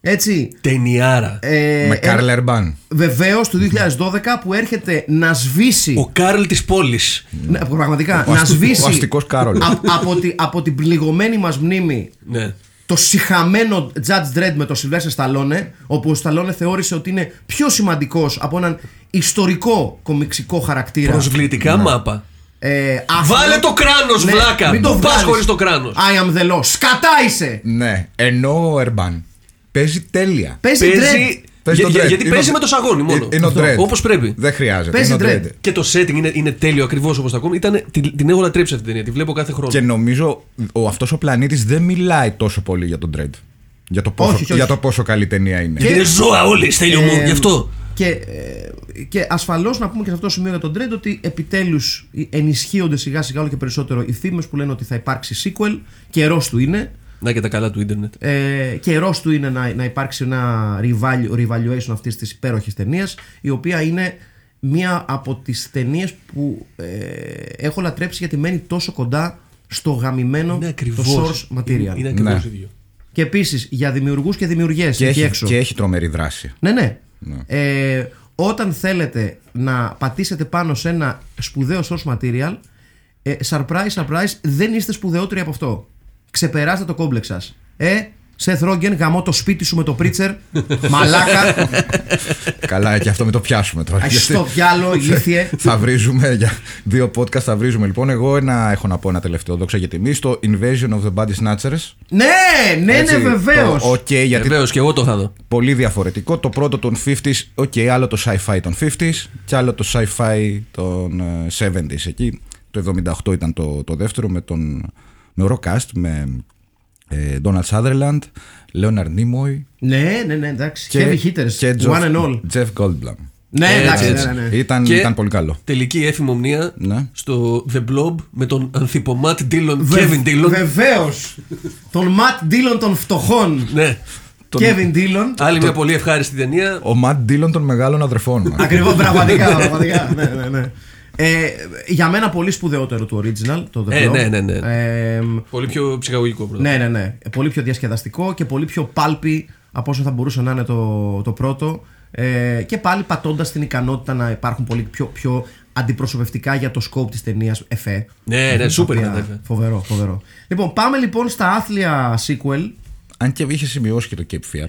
έτσι,
Ταινιάρα.
ε,
με
ε,
Karl Urban.
Βεβαίως του 2012 που έρχεται να σβήσει.
Ο Καρλ της πόλης.
Ναι, πραγματικά.
Ο
να
αστικό-
σβήσει.
ο αστικός Κάρολος.
α- από, τη, από την πληγωμένη μας μνήμη
Ναι.
Το συχαμένο Judge Dredd με το Sylvester Stallone, όπου ο Stallone θεώρησε ότι είναι πιο σημαντικός από έναν ιστορικό κομιξικό χαρακτήρα.
Προσβλητικά μάπα.
Ε, αυτό-
Βάλε το κράνος,
Ναι,
βλάκα.
μην
Μην το πας
βγάλεις.
χωρίς το κράνος.
I am the law. Σκατά είσαι!
Ναι, ενώ ο Ερμπάν παίζει τέλεια.
Παίζει Dredd.
Παίζει.
Παίζει
Για-
τον
για-
Dredd.
γιατί
Είναι
παίζει
ο-
με το σαγόνι μόνο.
Είναι ο Dredd.
Όπως πρέπει.
Δεν χρειάζεται.
Παίζει
είναι ο
Dredd.
Dredd.
Και το setting είναι, είναι τέλειο ακριβώς όπως το ακούμε. Ήταν, την, την έχω λατρέψει αυτή την ταινία. Τη βλέπω κάθε χρόνο.
Και νομίζω ο, αυτός ο πλανήτης δεν μιλάει τόσο πολύ για τον Dredd. Για το πόσο,
Όχι, όχι.
Για το πόσο καλή ταινία είναι.
Γιατί είναι ζώα όλοι, στέλιο μου,
Ε,
γι' αυτό.
Και, ε, και ασφαλώς να πούμε και σε αυτό το σημείο για τον Dredd ότι επιτέλους ενισχύονται σιγά σιγά όλο και περισσότερο οι φήμες που λένε ότι θα υπάρξει sequel. Καιρός του είναι.
Να και τα καλά του ίντερνετ.
Ε, καιρός του είναι να, να υπάρξει ένα revalu- revaluation αυτής της υπέροχης ταινίας, η οποία είναι μία από τις ταινίες που ε, έχω λατρέψει γιατί μένει τόσο κοντά στο γαμημένο
Είναι
το
ακριβώς.
source material.
Είναι, είναι ακριβώς
Ναι.
ίδιο.
Και επίσης για δημιουργούς και δημιουργέ
και,
εκεί
έχει,
έξω.
και έχει τρομερή δράση.
Ναι, ναι. Ε, όταν θέλετε να πατήσετε πάνω σε ένα σπουδαίο source material, ε, surprise, surprise, δεν είστε σπουδαιότεροι από αυτό. Ξεπεράστε το κόμπλεξ σας. Ε, Seth Rogen, γαμώ το σπίτι σου με το preacher. Μαλάκα.
Καλά, και αυτό με το πιάσουμε τώρα.
Ας
γιατί
στο διάολο, ηλίθιε.
θα βρίζουμε για δύο podcast θα βρίζουμε. Λοιπόν, εγώ ένα, έχω να πω ένα τελευταίο δόξα για τιμή στο Invasion of the Body Snatchers.
ναι, ναι,
Έτσι,
ναι, βεβαίως.
το Οκ, γιατί
Βεβαίως και εγώ το θα δω.
πολύ διαφορετικό. Το πρώτο των 50s, οκ, άλλο το sci-fi των 50s και άλλο το sci-fi των ε, 70s. Εκεί το 78 ήταν το, το δεύτερο με τον με ωραίο cast, με ε, Donald Sutherland, Leonard Nimoy
Ναι, ναι, ναι, εντάξει. Heavy hitters.
και
one and all.
Jeff Goldblum.
Ναι,
Έτσι,
εντάξει,
έτσι.
ναι, ναι, ναι.
Ήταν,
Και-
ήταν πολύ καλό.
Τελική εφημομνία
Ναι.
στο The Blob με τον ανθιπομάτ Dillon
Βε-
Kevin Dillon.
Βεβαίως. Τον Matt Dillon των φτωχών.
Ναι.
Kevin Dillon.
Άλλη μια πολύ ευχάριστη ταινία.
Ο Matt Dillon των μεγάλων αδερφών μας.
Ακριβώς, πραγματικά. πραγματικά. ναι, ναι, ναι. Ε, για μένα πολύ σπουδαιότερο του original, το The
Ε,
Blob.
ναι, ναι, ναι.
Ε,
Πολύ πιο ψυχαγωγικό πρώτα.
ναι, ναι, ναι. Πολύ πιο διασκεδαστικό και πολύ πιο πάλπι από όσο θα μπορούσε να είναι το, το πρώτο. Ε, και πάλι πατώντας την ικανότητα να υπάρχουν πολύ πιο, πιο αντιπροσωπευτικά για το scope της ταινίας εφέ.
Ναι, ναι, σούπερ
Οποία-
ήταν. βέβαια.
Φοβερό, φοβερό. Λοιπόν, πάμε λοιπόν στα άθλια sequel.
Αν και είχε σημειώσει και το Cape Fear.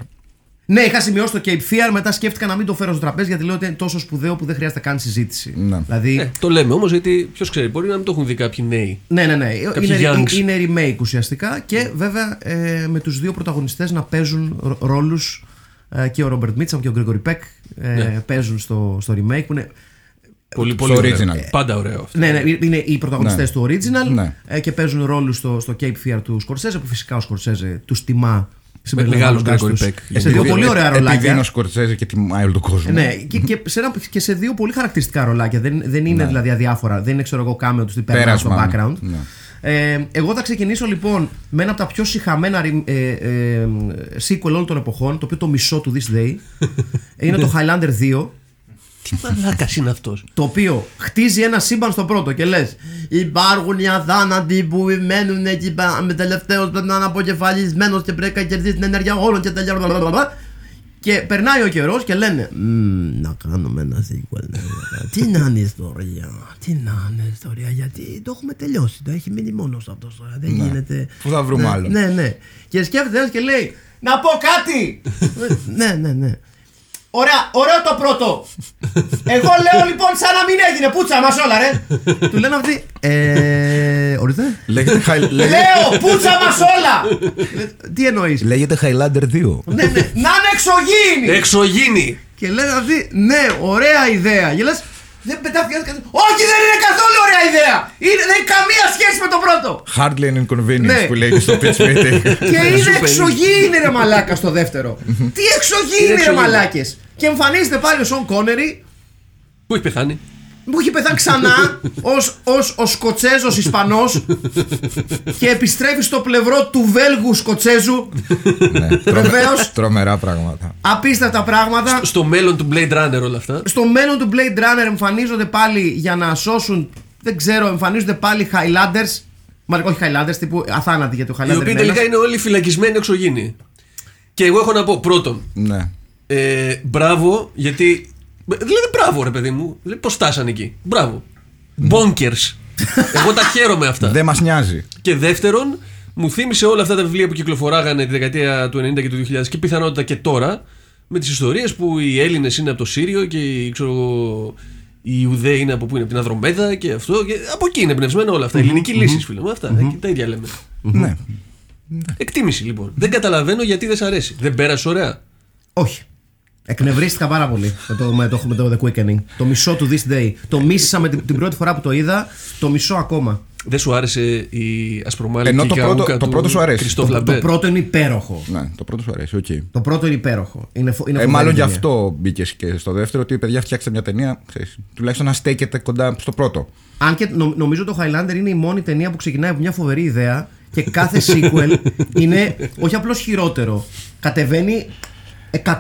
Ναι, είχα σημειώσει το Cape Fear, μετά σκέφτηκα να μην το φέρω στο τραπέζι γιατί λέω ότι είναι τόσο σπουδαίο που δεν χρειάζεται καν συζήτηση.
Ναι.
Δηλαδή,
Ε, το λέμε όμως γιατί ποιος ξέρει, μπορεί να μην το έχουν δει κάποιοι νέοι.
ναι, ναι, ναι.
Κάποιοι
Είναι,
youngs.
είναι remake ουσιαστικά και βέβαια ε, με τους δύο πρωταγωνιστές να παίζουν ρ- ρόλους ε, και ο Ρόμπερτ Μίτσαμ και ο Γκρέγορι Πεκ ε,
Ναι.
παίζουν στο, στο remake που είναι
Πολύ, πολύ
στο
ωραίο.
original.
Πάντα ωραίο αυτό.
Ναι, ναι, είναι οι πρωταγωνιστές
Ναι.
του original
Ναι.
ε, και παίζουν ρόλους στο, στο Cape Fear του Σκορσέζε που φυσικά ο Σκορσέζε τους τιμά
μεγάλος
συμπεριλαμβάνοντάς
Gregory
τους
Peck.
σε δύο
Επειδή-
πολύ ωραία
Επειδή είναι
ρολάκια.
ο Σκορτσέζε και τιμάει όλο τον κόσμο.
Ναι, και, και, σε ένα, και σε δύο πολύ χαρακτηριστικά ρολάκια. Δεν, δεν είναι δηλαδή αδιάφορα. Δεν είναι, ξέρω εγώ, κάμεο τους τι περνάει στο
Ναι. Πέρασμα.
background.
Ναι.
Ε, εγώ θα ξεκινήσω λοιπόν με ένα από τα πιο συχαμένα ρι- ε, ε, sequel όλων των εποχών, το οποίο το μισό του This Day. είναι το Highlander 2.
Τι μαλάκας είναι αυτός;
Το οποίο χτίζει ένα σύμπαν στο πρώτο και λες: Υπάρχουν οι αθάνατοι που μένουν εκεί πέρα με τελευταίο πρέπει να είναι αποκεφαλισμένο και πρέπει να κερδίσει την ενέργεια όλων και τέτοια. μπλα. Και περνάει ο καιρός και λένε «Μμμ, Να κάνουμε ένα sequel. ναι, ναι. Τι να είναι η ιστορία. Τι να είναι η ιστορία. Γιατί το έχουμε τελειώσει. Το έχει μείνει μόνος αυτός τώρα. Δεν
Ναι.
γίνεται.
Πού θα βρούμε
ναι,
άλλο.
Ναι, ναι. Και σκέφτεται ένα και λέει Να πω κάτι. ναι, ναι, ναι. Ωραία, ωραίο το πρώτο. Εγώ λέω λοιπόν σαν να μην έγινε πούτσα μας όλα ρε. Του λένε αυτοί. Ε, ορίστε.
Λέγεται, High- λέγεται,
Λέω πούτσα μας όλα. Ε, Τι εννοείς;
λέγεται Highlander 2.
ναι, ναι, να είναι εξωγήινη.
Εξωγήινη!
Και λένε αυτοί, ναι, ωραία ιδέα. Και λες, δεν πετάθηκε ένας καθόλου. Όχι, δεν είναι καθόλου ωραία ιδέα. Είναι, δεν έχει καμία σχέση με το πρώτο.
Hardly an inconvenience
Ναι.
που λέγεται στο pitch meeting.
Και είναι
Σούπερ.
εξωγήινη ρε μαλάκα στο δεύτερο. Τι εξωγήινη ρε
εξωγήινη.
μαλάκες. Και εμφανίζεται πάλι ο Σον Κόνερι
Πού έχει πεθάνει;
Που έχει πεθάνει ξανά ως, ως ο Σκοτσέζος Ισπανός και επιστρέφει στο πλευρό του Βέλγου Σκοτσέζου
ναι,
Βεβαίως.
Τρομερά πράγματα.
απίστευτα πράγματα
Στο μέλλον του Blade Runner όλα αυτά.
στο μέλλον του Blade Runner εμφανίζονται πάλι για να σώσουν δεν ξέρω εμφανίζονται πάλι Highlanders Μα όχι Highlanders τύπου αθάνατοι γιατί ο Highlander
Οι οποίοι
είναι
τελικά
ένας.
είναι όλοι φυλακισμένοι εξωγήινοι. Και εγώ έχω να πω πρώτον,
Ναι.
ε, μπράβο γιατί. Δηλαδή μπράβο ρε παιδί μου. Δηλαδή πώς στάσαν εκεί. Μπράβο. Bonkers. εγώ τα χαίρομαι αυτά.
Δεν μας νοιάζει.
Και δεύτερον, μου θύμισε όλα αυτά τα βιβλία που κυκλοφοράγανε τη δεκαετία του 90 και του 2000 και πιθανότητα και τώρα με τις ιστορίες που οι Έλληνες είναι από το Σύριο και οι, ξέρω, εγώ, οι Ιουδαίοι είναι από πού είναι, από την Αδρομέδα και αυτό. Και από εκεί είναι εμπνευσμένα όλα αυτά. Ελληνική λύση, φίλε μου. Αυτά. ε, Τα ίδια λέμε.
Ναι.
Εκτίμηση λοιπόν. Δεν καταλαβαίνω γιατί δεν σ' αρέσει. Δεν πέρασε ωραία.
όχι Εκνευρίστηκα πάρα πολύ με το, με το, με το The Quickening. Το μισό του This Day. Το μίσησα με την, την πρώτη φορά που το είδα. Το μισό ακόμα.
Δεν σου άρεσε η ασπρομάλικη
Ενώ το πρώτο-
καούκα
το
του
πρώτο σου αρέσει.
Κριστόφ
Το, το
Λαμπέρ.
πρώτο είναι υπέροχο.
ναι, το πρώτο σου αρέσει, οκ.
Το πρώτο είναι υπέροχο. Είναι, φο- είναι
Ε,
φοβερή
μάλλον γι'
ταινία.
αυτό μπήκες και στο δεύτερο, ότι παιδιά φτιάξτε μια ταινία, ξέρεις, τουλάχιστον να στέκεται κοντά στο πρώτο.
Αν και νο- νομίζω το Highlander είναι η μόνη ταινία που ξεκινάει από μια φοβερή ιδέα και κάθε sequel είναι όχι απλώς χειρότερο. Κατεβαίνει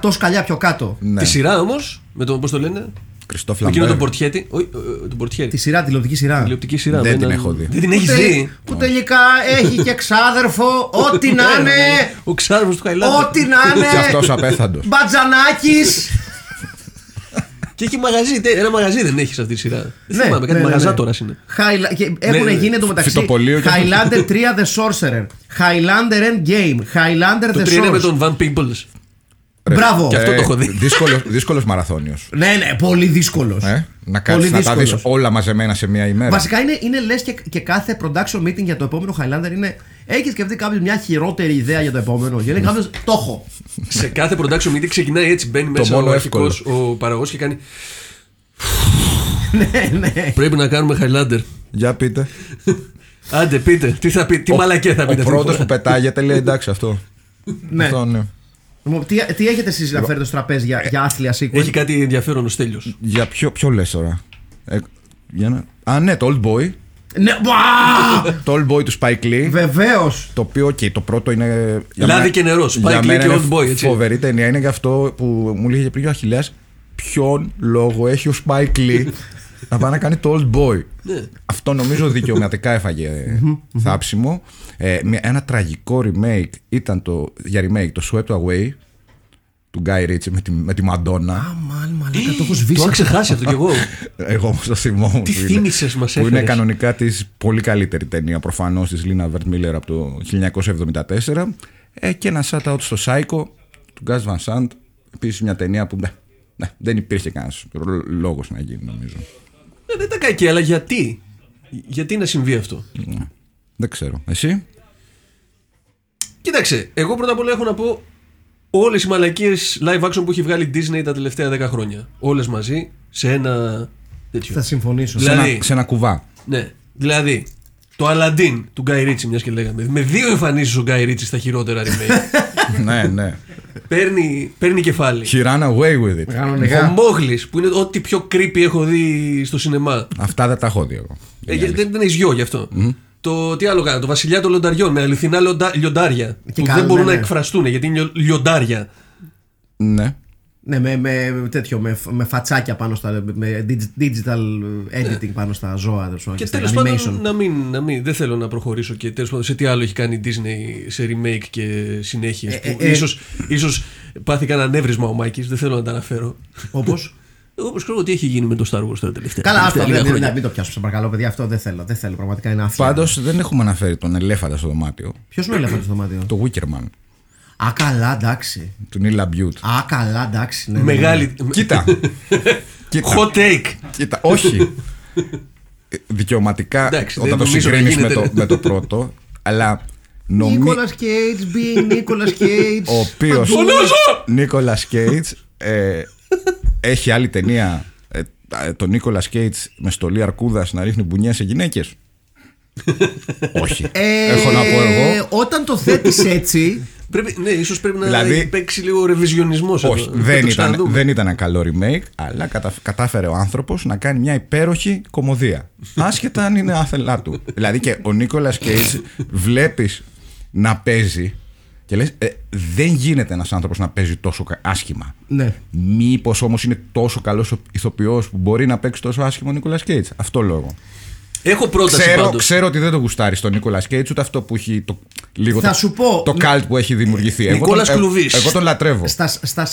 100 σκαλιά πιο κάτω.
Ναι.
Τη σειρά όμως, με τον πώς το λένε;
Κριστόφ
Με εκείνο τον
Λαμπέρ.
Πορτιέτη. Όχι, ε, ε, τον Πορτιέτη.
Τη σειρά, τηλεοπτική σειρά.
Τηλεοπτική σειρά.
Δεν
με
την
έναν-
έχω δει.
Δεν την
Που
έχεις
τε-
δει;
Που τελικά έχει και ξάδερφο, ό,τι να είναι.
Ο ξάρμο του Χαϊλάνδη.
Ό,τι να
Και
είναι.
αυτός απέθαντος.
Μπατζανάκης
Και έχει μαγαζί. τε- Ένα μαγαζί δεν έχεις σε αυτή τη σειρά. Δεν
Ναι,
θυμάμαι, κάτι
ναι, ναι,
μαγαζά
ναι.
τώρα είναι.
Χάιλα- και Έχουν
Ναι, ναι.
γίνει εντωμεταξύ
Φυτοπωλείο και-
Highlander 3 The Sorcerer, Highlander Endgame, Highlander
Το
The
τρία είναι με
Source.
τον Van Peebles.
Μπράβο.
Και αυτό το έχω δει.
Δύσκολος, δύσκολος μαραθώνιος.
Ναι, ναι, πολύ δύσκολος.
Ε, να κάτσεις να τα δεις όλα μαζεμένα σε μία ημέρα.
Βασικά είναι, είναι λες και, και κάθε production meeting για το επόμενο Highlander είναι. Έχει σκεφτεί κάποιος μια χειρότερη ιδέα για το επόμενο. Και είναι κάποιος. Το έχω.
Σε κάθε production meeting ξεκινάει έτσι. Μπαίνει
Το
μέσα
μόνο
ο αρχικός,
εύκολο.
ο παραγωγός και κάνει.
ναι, ναι.
Πρέπει να κάνουμε Highlander.
Για πείτε.
Άντε, πείτε. Τι, θα πει, τι μαλακέ θα
Ο
πείτε. αυτή τη
πρώτος
φορά.
που πετάγεται λέει εντάξει αυτό.
ναι.
Αυτό ναι.
Λοιπόν, Τι, τι έχετε εσείς να φέρετε στο τραπέζι για, για άθλια sequel.
Έχει κάτι ενδιαφέρον ο Στέλιος.
Για ποιο, ποιο λες τώρα; Ε, για να... Α, ναι, το Old Boy.
Ναι,
Το Old Boy του Spike Lee.
Βεβαίως.
Το οποίο, οκ, το πρώτο είναι. για
Λάδι
μένα-
και νερό, Spike
για
Lee
μένα
και
είναι
Old Boy, έτσι.
Φοβερή ταινία είναι γι' αυτό που μου λέγε πριν ο Αχιλλέα. Ποιον λόγο έχει ο Spike Lee να πάει να κάνει το Old Boy.
Ναι.
Αυτό νομίζω δικαιωματικά έφαγε θάψιμο. Ε, με ένα τραγικό remake ήταν το, για remake το Swept Away του Γκάι Ρίτσι με τη, με τη Μαντόνα.
Α, μάλλον, μαλάκα, το έχω
Το
σβήσει.
είχα ξεχάσει αυτό κι εγώ.
Εγώ όμως το θυμόμουν.
Τι
που είναι-
θύμισες μας
Που είναι
έφερες.
κανονικά της πολύ καλύτερη ταινία προφανώς της Λίνα Βερτ Μίλλερ από το 1974. Ε, και ένα shout out στο Psycho του Γκάζ Van Sant. Επίσης μια ταινία που ναι, ναι, δεν υπήρχε κανένας λόγος να γίνει νομίζω.
Ε, δεν τα κακή, αλλά γιατί; Γιατί να συμβεί αυτό;
Ναι. Δεν ξέρω. Εσύ;
Κοίταξε, εγώ πρώτα απ' όλα έχω να πω όλες οι μαλακίες live action που έχει βγάλει η Disney τα τελευταία 10 χρόνια. Όλες μαζί σε ένα. τέτοιο.
Θα συμφωνήσω.
Δηλαδή-
Σε, ένα, σε ένα κουβά.
Ναι, δηλαδή το Aladdin του Guy Ritchie, μιας και λέγαμε. Με δύο εμφανίσεις ο Guy Ritchie στα χειρότερα remake.
ναι, ναι.
παίρνει, παίρνει κεφάλι.
He ran away with it.
Κανονικά.
Ο Μόγλης που είναι ό,τι πιο creepy έχω δει στο σινεμά.
Αυτά δεν τα έχω δει εγώ.
Ε, για- δεν, δεν έχεις γιο γι' αυτό. Το τι άλλο κάνω, το Βασιλιά των Λιονταριών με αληθινά λιοντα- λιοντάρια.
Και
που
καλά,
δεν μπορούν
ναι,
να
ναι.
εκφραστούν γιατί είναι λιο- λιοντάρια.
Ναι.
Ναι, με, με, τέτοιο, με, με φατσάκια πάνω στα. με digital editing πάνω στα ζώα. τέλος πάντων,
Και
στα
τέλος
animation.
πάντων, να μην, να μην, δεν θέλω να προχωρήσω και τέλος πάντων σε τι άλλο έχει κάνει η Disney σε remake και συνέχεια.
Ε,
που
ε, ε.
ίσως, ίσως πάθη κανένα νεύρισμα ο Μάκης, δεν θέλω να τα αναφέρω.
Όπως;
Όπως ξέρω τι έχει γίνει με το Star Wars τα τελευταία.
Καλά, αυτό
τελευταία λίγα
δεν,
χρόνια.
δεν, μην το πιάσω, σε παρακαλώ, παιδιά. Αυτό δεν θέλω. Δεν θέλω. Πραγματικά είναι άθλιο.
Πάντως δεν έχουμε αναφέρει τον ελέφαντα στο δωμάτιο.
Ποιος είναι ο ελέφαντα στο δωμάτιο;
Το Wickerman.
Α, καλά, εντάξει.
Του Νίλα Μπιούτ.
Α, καλά, εντάξει. Ναι, ναι, ναι.
Μεγάλη.
Κοίτα. Κοίτα.
Hot take.
Κοίτα, όχι. Ε, Δικαιωματικά
Εντάξει, δεν
όταν το
νομίζω να
συγκρίνεις με,
γίνεται.
το, με το πρώτο, αλλά νομίζω.
Νίκολας Κέιτς, being Νίκολας Κέιτς.
Ο οποίο.
Φωνάζω!
Νίκολας Κέιτς έχει άλλη ταινία. ε, ε, τον Νίκολας Κέιτς με στολή αρκούδας να ρίχνει μπουνιά σε γυναίκες. Όχι. Έχω να πω εγώ.
Όταν το θέτεις έτσι.
Πρέπει, ναι, ίσως πρέπει να
Δηλαδή-
έχει παίξει λίγο ρεβιζιονισμός
Όχι,
εδώ.
δεν
Θα το
ήταν,
ξαναδούμε.
δεν ήταν ένα καλό remake, αλλά κατα- κατάφερε ο άνθρωπος να κάνει μια υπέροχη κομμωδία. Άσχετα αν είναι άθελά του. δηλαδή και ο Νίκολα Κέιτ βλέπεις να παίζει και λες ε, δεν γίνεται ένας άνθρωπος να παίζει τόσο κα- άσχημα.
ναι.
Μήπως όμως είναι τόσο καλός ηθοποιός που μπορεί να παίξει τόσο άσχημα ο Νίκολα Κέιτ. Αυτό λόγο.
Έχω πρόταση
Ξέρω,
πάντως.
ξέρω ότι δεν το γουστάρεις τον Νίκολα Κέιτς, ούτε αυτό που έχει το, λίγο
Θα
το,
σου πω,
το
ναι.
καλτ που έχει δημιουργηθεί. Εγώ
Νικόλας
τον- ε-
Κλουβής.
εγώ τον λατρεύω.
Στα, στα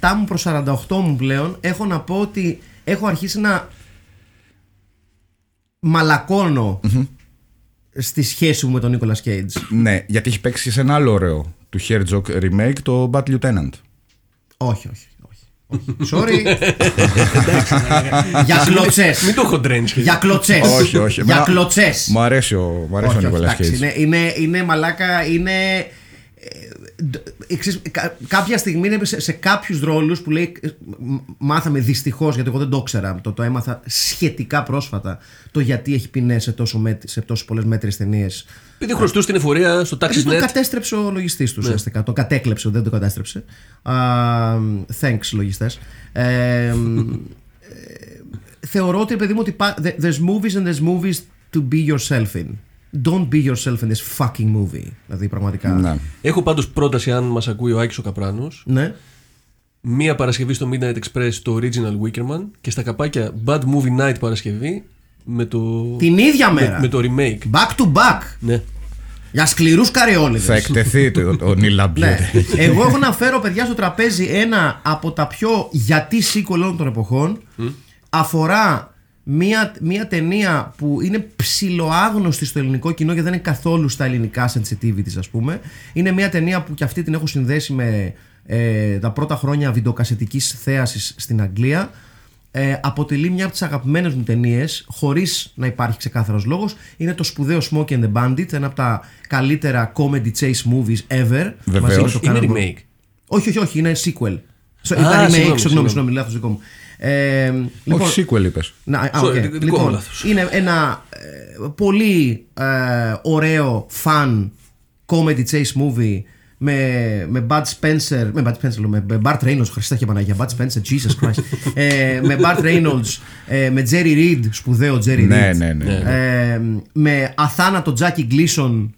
47 μου προς 48 μου πλέον έχω να πω ότι έχω αρχίσει να μαλακώνω στη σχέση μου με τον Νίκολα Κέιτς.
Ναι, γιατί έχει παίξει σε ένα άλλο ωραίο του Herzog remake, το Bad Lieutenant.
όχι, όχι. Όχι. όχι. Sorry. Για κλωτσές.
Μην το έχω τρένξει.
Για κλωτσές.
όχι, όχι.
Για
Εμένα-
κλωτσές.
Μου αρέσει ο, μου αρέσει ο
Όχι, όχι,
Νικόλας
εντάξει,
Cage.
είναι, είναι, είναι μαλάκα, είναι. Ε, ντ- εξής, κα- κάποια στιγμή είναι σε, σε κάποιους ρόλους που λέει. ε, μ- Μάθαμε δυστυχώς, γιατί εγώ δεν το ήξερα. Το, το έμαθα σχετικά πρόσφατα. Το γιατί έχει ποινέ σε, τόσο, μέτ- σε τόσο πολλές μέτρες ταινίες.
Επειδή χρωστούσε την εφορία στο
Γιατί τον
TaxiNet.
κατέστρεψε ο λογιστής του ουσιαστικά. Τον κατέκλεψε, δεν τον κατέστρεψε. Α, thanks, λογιστές. Ε, μ, ε, θεωρώ ότι, παιδί μου, ότι πά- there- there's movies and there's movies to be yourself in. Don't be yourself in this fucking movie. Δηλαδή, πραγματικά.
Ναι.
Έχω πάντως πρόταση αν μας ακούει ο Άκης ο Καπράνος.
Ναι.
Μία Παρασκευή στο Midnight Express το Original Wickerman και στα καπάκια Bad Movie Night Παρασκευή με το,
Την ίδια
με,
μέρα.
με το remake.
Back to back.
Ναι.
Για σκληρούς καριόλιδε.
Θα εκτεθεί το, το Neil
Ναι.
Lambier.
Εγώ έχω να φέρω παιδιά στο τραπέζι ένα από τα πιο γιατί sequel όλων των εποχών. Αφορά μια, μια ταινία που είναι ψιλοάγνωστη στο ελληνικό κοινό και δεν είναι καθόλου στα ελληνικά sensitivities ας πούμε. Είναι μια ταινία που και αυτή την έχω συνδέσει με ε, τα πρώτα χρόνια βιντεοκασετικής θέασης στην Αγγλία. Ε, αποτελεί μια από τις αγαπημένες μου ταινίες, χωρίς να υπάρχει ξεκάθαρος λόγος. Είναι το σπουδαίο Smokey and the Bandit, ένα από τα καλύτερα comedy chase movies ever.
Βεβαίως.
Μαζί με το
Είναι
Cannonball-
remake.
όχι, όχι, όχι, είναι sequel. So,
Α,
ήταν remake,
συγγνώμη,
συγγνώμη,
συγγνώμη.
συγγνώμη, λάθος δικό μου. Ε, λοιπόν,
Όχι sequel είπες.
να, α,
Sorry,
OK.
δικό μου
Λοιπόν,
λάθος.
είναι ένα ε, πολύ ε, ωραίο fun comedy chase movie με, με Bud Spencer, με Bud Spencer, λέω, με, με Bart Reynolds, Χριστά και Παναγία, Bud Spencer, Jesus Christ, ε, με Bart Reynolds, ε, με Jerry Reed, σπουδαίο Jerry
Ναι,
Reed,
ναι, ναι.
ε, με αθάνατο Jackie Gleason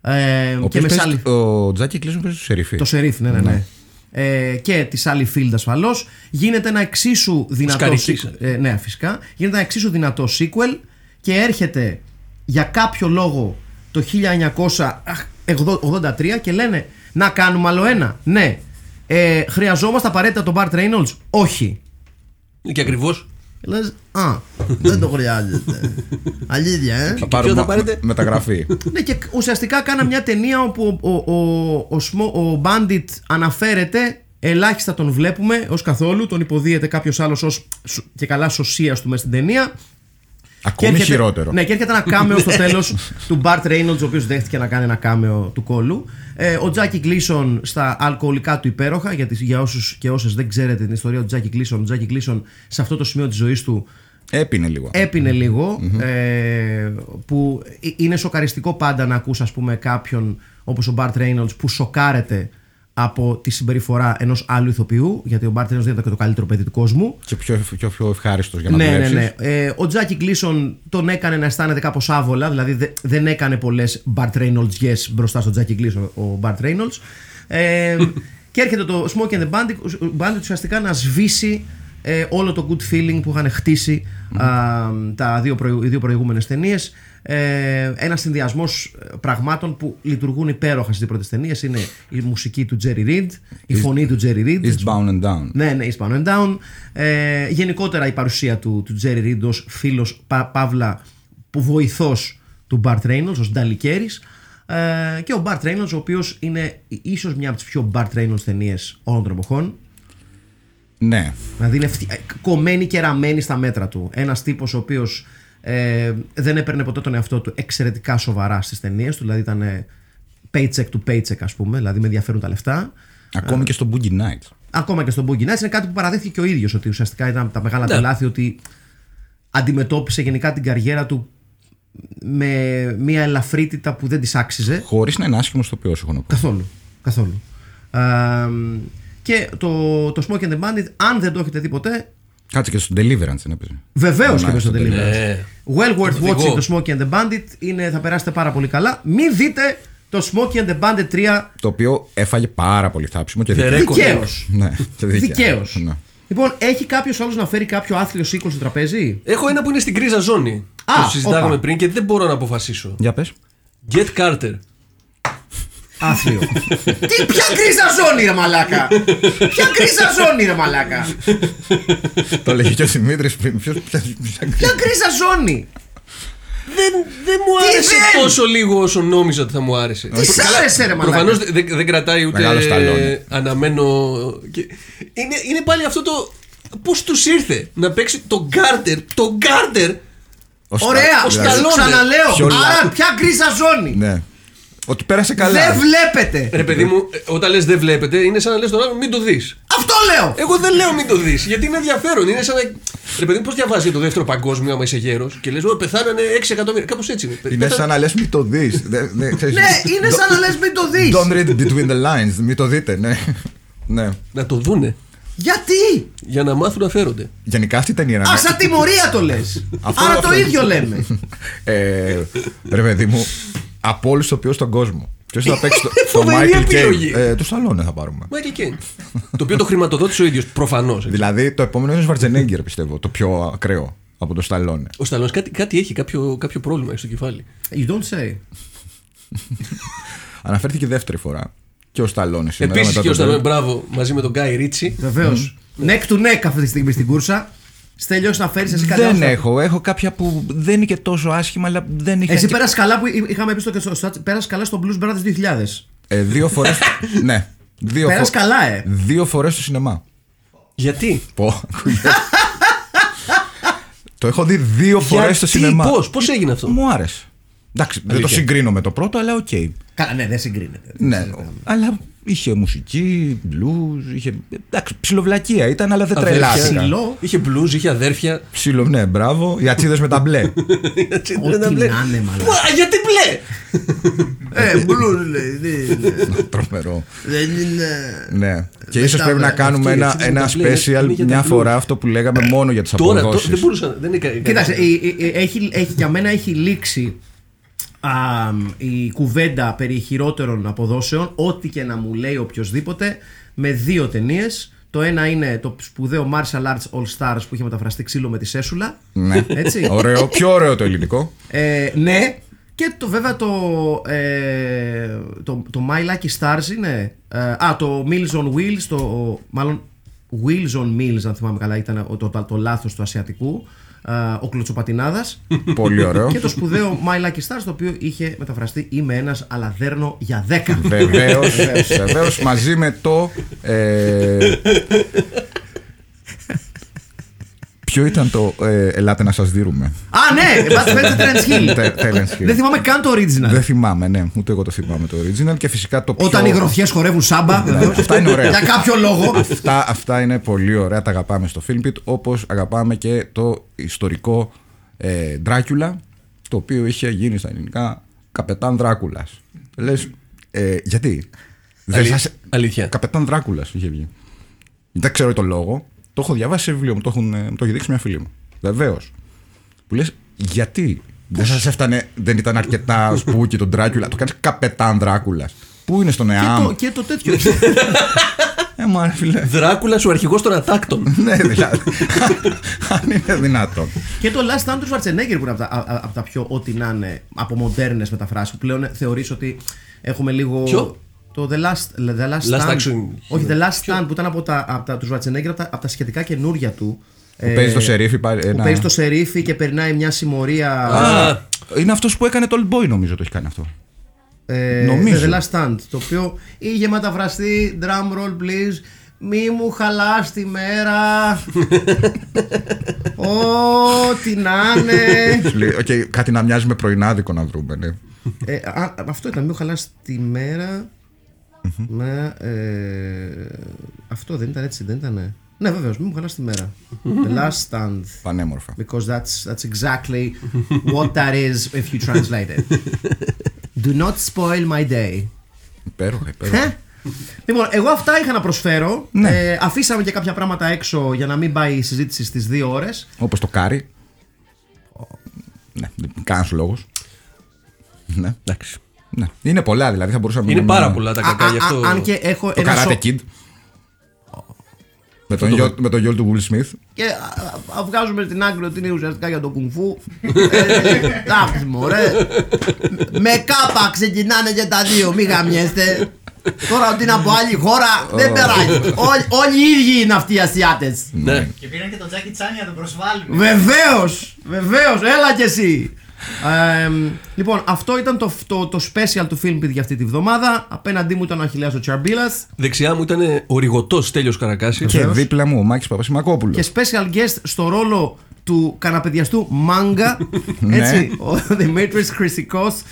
ε,
Ο
και
οποίος
με
παίζει-
Sally
Ο Τζάκι Κλίσον παίζει το σεριφί.
το σερίφ, ναι, ναι, ναι. Ε, και της Sally Field ασφαλώς. Γίνεται ένα εξίσου δυνατό.
Σκαρικής.
sequel- Ε, ναι, φυσικά. Γίνεται ένα εξίσου δυνατό sequel και έρχεται για κάποιο λόγο το 1983 και λένε να κάνουμε άλλο ένα. Ναι. Ε, χρειαζόμαστε απαραίτητα τον Bart Reynolds; Όχι.
Και ακριβώς.
Λες, α, δεν το χρειάζεται. Αλήθεια, ε.
Θα πάρουμε
θα πάρετε;
με- μεταγραφή.
ναι, και ουσιαστικά κάνα μια ταινία όπου ο, ο, ο, ο, Σμο- ο Bandit αναφέρεται, ελάχιστα τον βλέπουμε ως καθόλου, τον υποδίεται κάποιος άλλος ως σ- και καλά σωσίας του μες στην ταινία.
Ακόμη
έρχεται-
χειρότερο.
Ναι, και έρχεται ένα κάμεο στο τέλος του Bart Reynolds, ο οποίος δέχτηκε να κάνει ένα κάμεο του κόλου. Ε, ο Τζάκι Γκλίσον στα αλκοολικά του υπέροχα, γιατί για όσους και όσες δεν ξέρετε την ιστορία του Τζάκι Γκλίσον, ο Τζάκι Γκλίσον σε αυτό το σημείο της ζωής του
Έπινε λίγο.
έπινε λίγο, ε, που ε- είναι σοκαριστικό πάντα να ακούς ας πούμε κάποιον όπως ο Bart Reynolds που σοκάρεται από τη συμπεριφορά ενός άλλου ηθοποιού γιατί ο Bart Reynolds δεν ήταν και το καλύτερο παιδί του κόσμου
Και πιο, πιο, πιο ευχάριστος για να
ναι, ναι,
δουλέψεις.
ναι. Ε, ο Τζάκι Γκλίσον τον έκανε να αισθάνεται κάπως άβολα, δηλαδή δε- δεν έκανε πολλές Bart Reynolds yes μπροστά στο Τζάκι Γκλίσον ο Bart Reynolds. Ε, και έρχεται το Smoke and the Bandit, Bandit ουσιαστικά να σβήσει ε, όλο το good feeling που είχαν χτίσει α, τα δύο προηγου- οι δύο προηγούμενες ταινίες ε, ένα συνδυασμός πραγμάτων που λειτουργούν υπέροχα στις δύο πρώτες ταινίες είναι η μουσική του Jerry Reed, η φωνή του Jerry Reed
Eastbound and down.
ναι, ναι, Eastbound and Down. Ε, γενικότερα η παρουσία του, του Jerry Reed ως φίλος πα, Παύλα που βοηθός του Bart Reynolds, ως Νταλικέρης ε, και ο Bart Reynolds ο οποίος είναι ίσως μια από τις πιο Bart Reynolds ταινίες όλων των εποχών
Ναι.
Δηλαδή είναι φτι- ε, κομμένη και ραμμένη στα μέτρα του. Ένας τύπος ο οποίος ε, δεν έπαιρνε ποτέ τον εαυτό του εξαιρετικά σοβαρά στις ταινίες του, δηλαδή ήταν ε, paycheck to paycheck ας πούμε, δηλαδή με ενδιαφέρουν τα λεφτά.
Ακόμη και στο Boogie Nights.
Ακόμα και στον Boogie Nights είναι κάτι που παραδέχθηκε και ο ίδιος ότι ουσιαστικά ήταν από τα μεγάλα
Ναι.
του λάθη ότι αντιμετώπισε γενικά την καριέρα του με μια ελαφρύτητα που δεν της άξιζε.
Χωρίς να είναι άσχημο το οποίο έχω να πω.
Καθόλου. Καθόλου. Ε, και το, το Smoke and the Bandit, αν δεν το έχετε δει ποτέ,
Κάτσε και στο Deliverance δεν έπαιζε.
βεβαίως και
Ναι,
μέσα στο
στο
Deliverance.
Ναι.
Well worth
Οδηγό.
watching το Smoke and the Bandit. Είναι, θα περάσετε πάρα πολύ καλά. Μην δείτε το Smoke and the Bandit 3
Το οποίο έφαγε πάρα πολύ θάψιμο και
The
δίκαια.
Record.
δικαίως.
Ναι, και δίκαια.
Δικαίως.
Ναι.
Λοιπόν, έχει κάποιος άλλος να φέρει κάποιο άθλιο σήκω στο τραπέζι;
Έχω ένα που είναι στην κρίζα ζώνη.
Α,
το συζητάγαμε
όπα.
πριν και δεν μπορώ να αποφασίσω.
Για πες.
Get Carter.
Άθλιο. Τι, ποια κρίζα ζώνη, ρε μαλάκα! ποια κρίζα ζώνη, ρε μαλάκα!
το λέγει και ο Δημήτρης πριν. Ποιος, ποια, ποια-
Ποια κρίζα ζώνη!
Δεν, δεν μου
Τι
άρεσε
δεν;
τόσο λίγο όσο νόμιζα ότι θα μου άρεσε.
Τι σ' άρεσε, ρε μαλάκα;
Προφανώς δεν, δεν κρατάει ούτε
Μεγάλος σταλόνι.
αναμένο. και- Είναι, είναι πάλι αυτό το. Πώς τους ήρθε να παίξει τον Γκάρτερ. Τον Γκάρτερ!
ο Στα-
Ωραία!
ο
δηλαδή,
Σταλόνε.
Ξαναλέω!
Πιο
Άρα,
λα-
ποια κρίζα ζώνη!
Ναι. Ότι πέρασε καλά.
Δεν βλέπετε!
Ρε παιδί μου, ε, όταν λες δεν βλέπετε, είναι σαν να λες τον άλλο μην το δεις.
Αυτό λέω!
Εγώ δεν λέω μην το δεις, γιατί είναι ενδιαφέρον. Είναι σαν να. Ρε παιδί μου, πώς διαβάζει για το δεύτερο παγκόσμιο, άμα είσαι γέρος και λες: Πεθάνανε 6 εκατομμύρια. Κάπως έτσι είναι.
Είναι
Πέθανε-
σαν να λες μην το δεις. Δεν- ναι, ξέρεις,
Ναι, είναι σαν να λες μην το δεις!
Don't read between the lines. Μην το δείτε, ναι. ναι.
Να το δούνε.
Γιατί!
Για να μάθουν να φέρονται.
Γενικά αυτή η ταινία είναι
Α, σαν τιμωρία το λες!
Αυτό-
Άρα
αυτό.
το ίδιο λέμε!
Ε, ρε παιδί μου, από όλους τους οποίους στον κόσμο. Ποιο θα παίξει το, το
Φοβερή
Michael
επιλογή.
Caine. Ε, το Σταλόνε θα πάρουμε.
Μάικλ Κέιν. το οποίο το χρηματοδότησε ο ίδιος προφανώς.
Δηλαδή το επόμενο είναι ο Schwarzenegger πιστεύω. Το πιο ακραίο από το Σταλόνε.
Ο Σταλόν κάτι, κάτι έχει, κάποιο, κάποιο πρόβλημα έχει στο κεφάλι.
You don't say.
Αναφέρθηκε δεύτερη φορά. Και ο Σταλόνε σήμερα.
Επίσης
μετά
και ο
το
Σταλόν,
Dead.
μπράβο, μαζί με τον Γκάι Ρίτσι.
Βεβαίως. Neck to neck αυτή τη στιγμή στην κούρσα. Στέλιος να φέρεις εσύ κάτι
Δεν
άλλο;
έχω. Έχω κάποια που δεν είναι και τόσο άσχημα, αλλά δεν είχε.
Εσύ
και-
πέρασε καλά που είχαμε πει στο, στο, στο πέρασε καλά στο Blues Brothers 2000.
Ε, δύο φορές. ναι. Δύο,
Πέρασε
φο-
καλά, ε.
δύο φορές στο σινεμά.
Γιατί;
Πω, ακούγεται. το έχω δει δύο φορές στο
Γιατί,
σινεμά.
πώς, πώς έγινε αυτό;
Μου άρεσε. Εντάξει, δεν το
Αλήθεια.
συγκρίνω με το πρώτο, αλλά οκ.
Καλά, ναι, δεν συγκρίνεται.
Ναι, αλλά είχε μουσική, blues, είχε. Εντάξει, ψιλοβλακία ήταν, αλλά δεν
Αδέρφια.
τρελάθηκα.
Ψηλό.
Είχε μπλουζ, είχε αδέρφια.
Ψιλο, ναι, μπράβο. Οι ατσίδες με τα μπλε.
Ό,τι να είναι, μάλλον.
Μα, γιατί μπλε!
Ε, Blues λέει. δεν-
Τρομερό.
Δεν είναι.
Ναι. Και
Δεν
ίσως
τα
πρέπει να
βλέπω.
κάνουμε
Αυτό,
ένα,
έτσι,
ένα
με τα μπλε,
special
είναι για τα
μια
blues.
φορά αυτό που λέγαμε μόνο για τις
Τώρα, το,
αποδόσεις.
δεν μπορούσα. Δεν είναι κα-
Κοίταξε,
κανένα-
η- η- έχει, έχει, για μένα έχει λήξει α, η κουβέντα περί χειρότερων αποδόσεων, ό,τι και να μου λέει οποιοδήποτε, με δύο ταινίες. Το ένα είναι το σπουδαίο Martial Arts All Stars που είχε μεταφραστεί ξύλο με τη Σέσουλα.
Ναι.
Έτσι.
Ωραίο, πιο ωραίο το ελληνικό.
Ε, ναι. Και το βέβαια το, ε, το, το My Lucky Stars είναι. ε, α, το Meals on Wheels, το, μάλλον Wheels on Meals, αν θυμάμαι καλά, ήταν το, το, το, λάθος του ασιατικού. Ε, ο Κλωτσοπατινάδας.
Πολύ ωραίο.
και το σπουδαίο My Lucky Stars, το οποίο είχε μεταφραστεί Είμαι ένας, αλλά δέρνω για 10.
Βεβαίως, βεβαίως, μαζί με το. Ε, ποιο ήταν το ε, Ελάτε να σας δίνουμε.
Α, ναι! But Fencer Terence Hill.
Τε- Terence Hill.
Δεν θυμάμαι καν το original.
Δεν θυμάμαι, ναι, ούτε εγώ το θυμάμαι το original και φυσικά το πιο.
Όταν οι γροθιές χορεύουν σάμπα. βεβαίως.
αυτά είναι ωραία.
Για κάποιο λόγο.
Αυτά, αυτά είναι πολύ ωραία, τα αγαπάμε στο Filmpit, όπως αγαπάμε και το ιστορικό ε, Dracula, το οποίο είχε γίνει στα ελληνικά Καπετάν Δράκουλας. Λες, ε, γιατί; Δεν
Αλη-
σας-
αλήθεια.
Καπετάν Δράκουλας είχε βγει. Δεν ξέρω το λόγο. Το έχω διαβάσει σε βιβλίο μου, το, έχουν, ε, μου το έχει δείξει μια φίλη μου. Βεβαίως. Που λες, γιατί δεν σας έφτανε, δεν ήταν αρκετά σπούκι τον Δράκουλα. Το κάνεις Καπετάν Δράκουλας. Πού είναι στον
Και
ΕΑΜ.
το, και το τέτοιο.
Ε, μα ρε φίλε.
Δράκουλας ο αρχηγός των ατάκτων.
ναι, δηλαδή. Αν είναι δυνατόν.
και το Last Stand του Schwarzenegger που είναι από τα, α- α- από τα πιο ό,τι να είναι από μοντέρνες μεταφράσεις που πλέον θεωρείς ότι έχουμε λίγο.
Ποιο;
Το The Last, the last,
Last
Stand.
Action
Όχι, The Last
Ποιο;
Stand που ήταν από τα, από τα, τους Schwarzenegger από τα, από τα σχετικά καινούρια του. ε,
Που παίζει το σερίφι. πάρει
Που
ένα-
παίζει το σερίφι και περνάει μια συμμορία.
Α,
Είναι αυτός που έκανε το Old Boy, νομίζω το έχει κάνει αυτό.
Ε,
Νομίζω.
The Last Stand, το οποίο είχε μεταφραστεί drum roll please μη μου χαλάς τη μέρα Ό,τι να είναι
Σου λέει, «OK, κάτι να μοιάζει με πρωινάδικο να βρούμε. Ναι.
ε, α, Αυτό ήταν μη μου χαλάς τη μέρα με, ε, Αυτό δεν ήταν έτσι δεν ήταν Ναι βεβαίως μη μου χαλάς τη μέρα The Last Stand
Πανέμορφα.
Because that's, that's exactly what that is if you translate it Do not spoil my day
Υπέροχα, υπέροχα.
Ε; Λοιπόν, εγώ αυτά είχα να προσφέρω.
Ναι.
Ε, αφήσαμε και κάποια πράγματα έξω για να μην πάει η συζήτηση στις δύο ώρες.
Όπως το κάρι. Ναι, κανένας λόγος. Ναι.
εντάξει.
Ναι. Είναι πολλά δηλαδή, θα μπορούσαμε
Είναι
να-
πάρα πολλά τα κακά γι' αυτό.
Αν και έχω
Το
ένα
Karate
σο-
Kid. Με τον, γιο, με τον γιο του Will Smith.
Και α, α, βγάζουμε στην άκρη ότι είναι ουσιαστικά για το κουνφού. Ε, Εντάξει, μωρέ. Με κάπα ξεκινάνε και τα δύο, μη γαμιέστε. Τώρα ότι είναι από άλλη χώρα δεν περάει. Όλοι- Όλοι οι ίδιοι είναι αυτοί οι Ασιάτες.
Ναι.
Και πήραν και τον Τζάκι Τσάν για να τον προσβάλλουν.
Βεβαίως! Βεβαίως! Έλα κι εσύ! Ε, λοιπόν, αυτό ήταν το, το, το special του Filmpit για αυτή τη βδομάδα. Απέναντί μου ήταν ο Αχιλέας ο Τσαρμπίλας
Δεξιά μου ήταν ο ρηγοτό Τέλειο Καρακάσης.
Και δίπλα μου ο Μάκης Παπασημακόπουλος.
και special guest στο ρόλο του καναπεδιαστού Μάγκα.
Ναι.
έτσι, ο Δημήτρης Χρυσικός.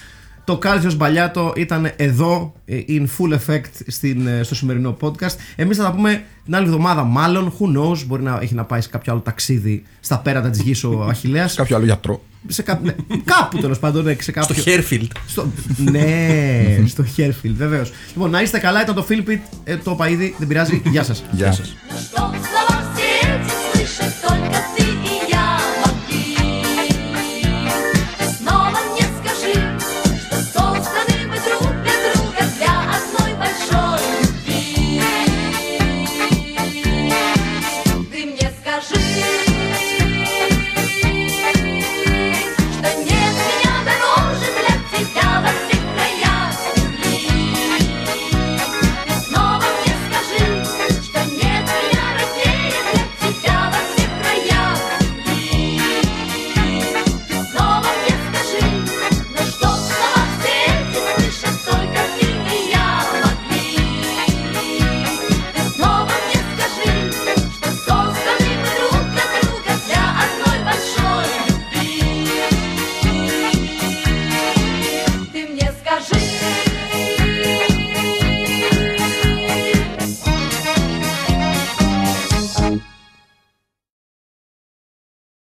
Το Κάλθιος Μπαλιάτο ήταν εδώ ε, in full effect στην, ε, στο σημερινό podcast. Εμείς θα τα πούμε την άλλη εβδομάδα μάλλον. Who knows, μπορεί να έχει να πάει σε κάποιο άλλο ταξίδι στα πέρατα της γης ο Αχιλέας.
Κάποιο άλλο γιατρό
σε κάπου τέλο πάντων. Σε κάποιο...
Στο Χέρφιλτ.
Στο... ναι, στο Χέρφιλτ, βεβαίω. Λοιπόν, να είστε καλά, ήταν το Φίλιππιτ. Το είπα ήδη, δεν πειράζει. Γεια σα.
Γεια
σα.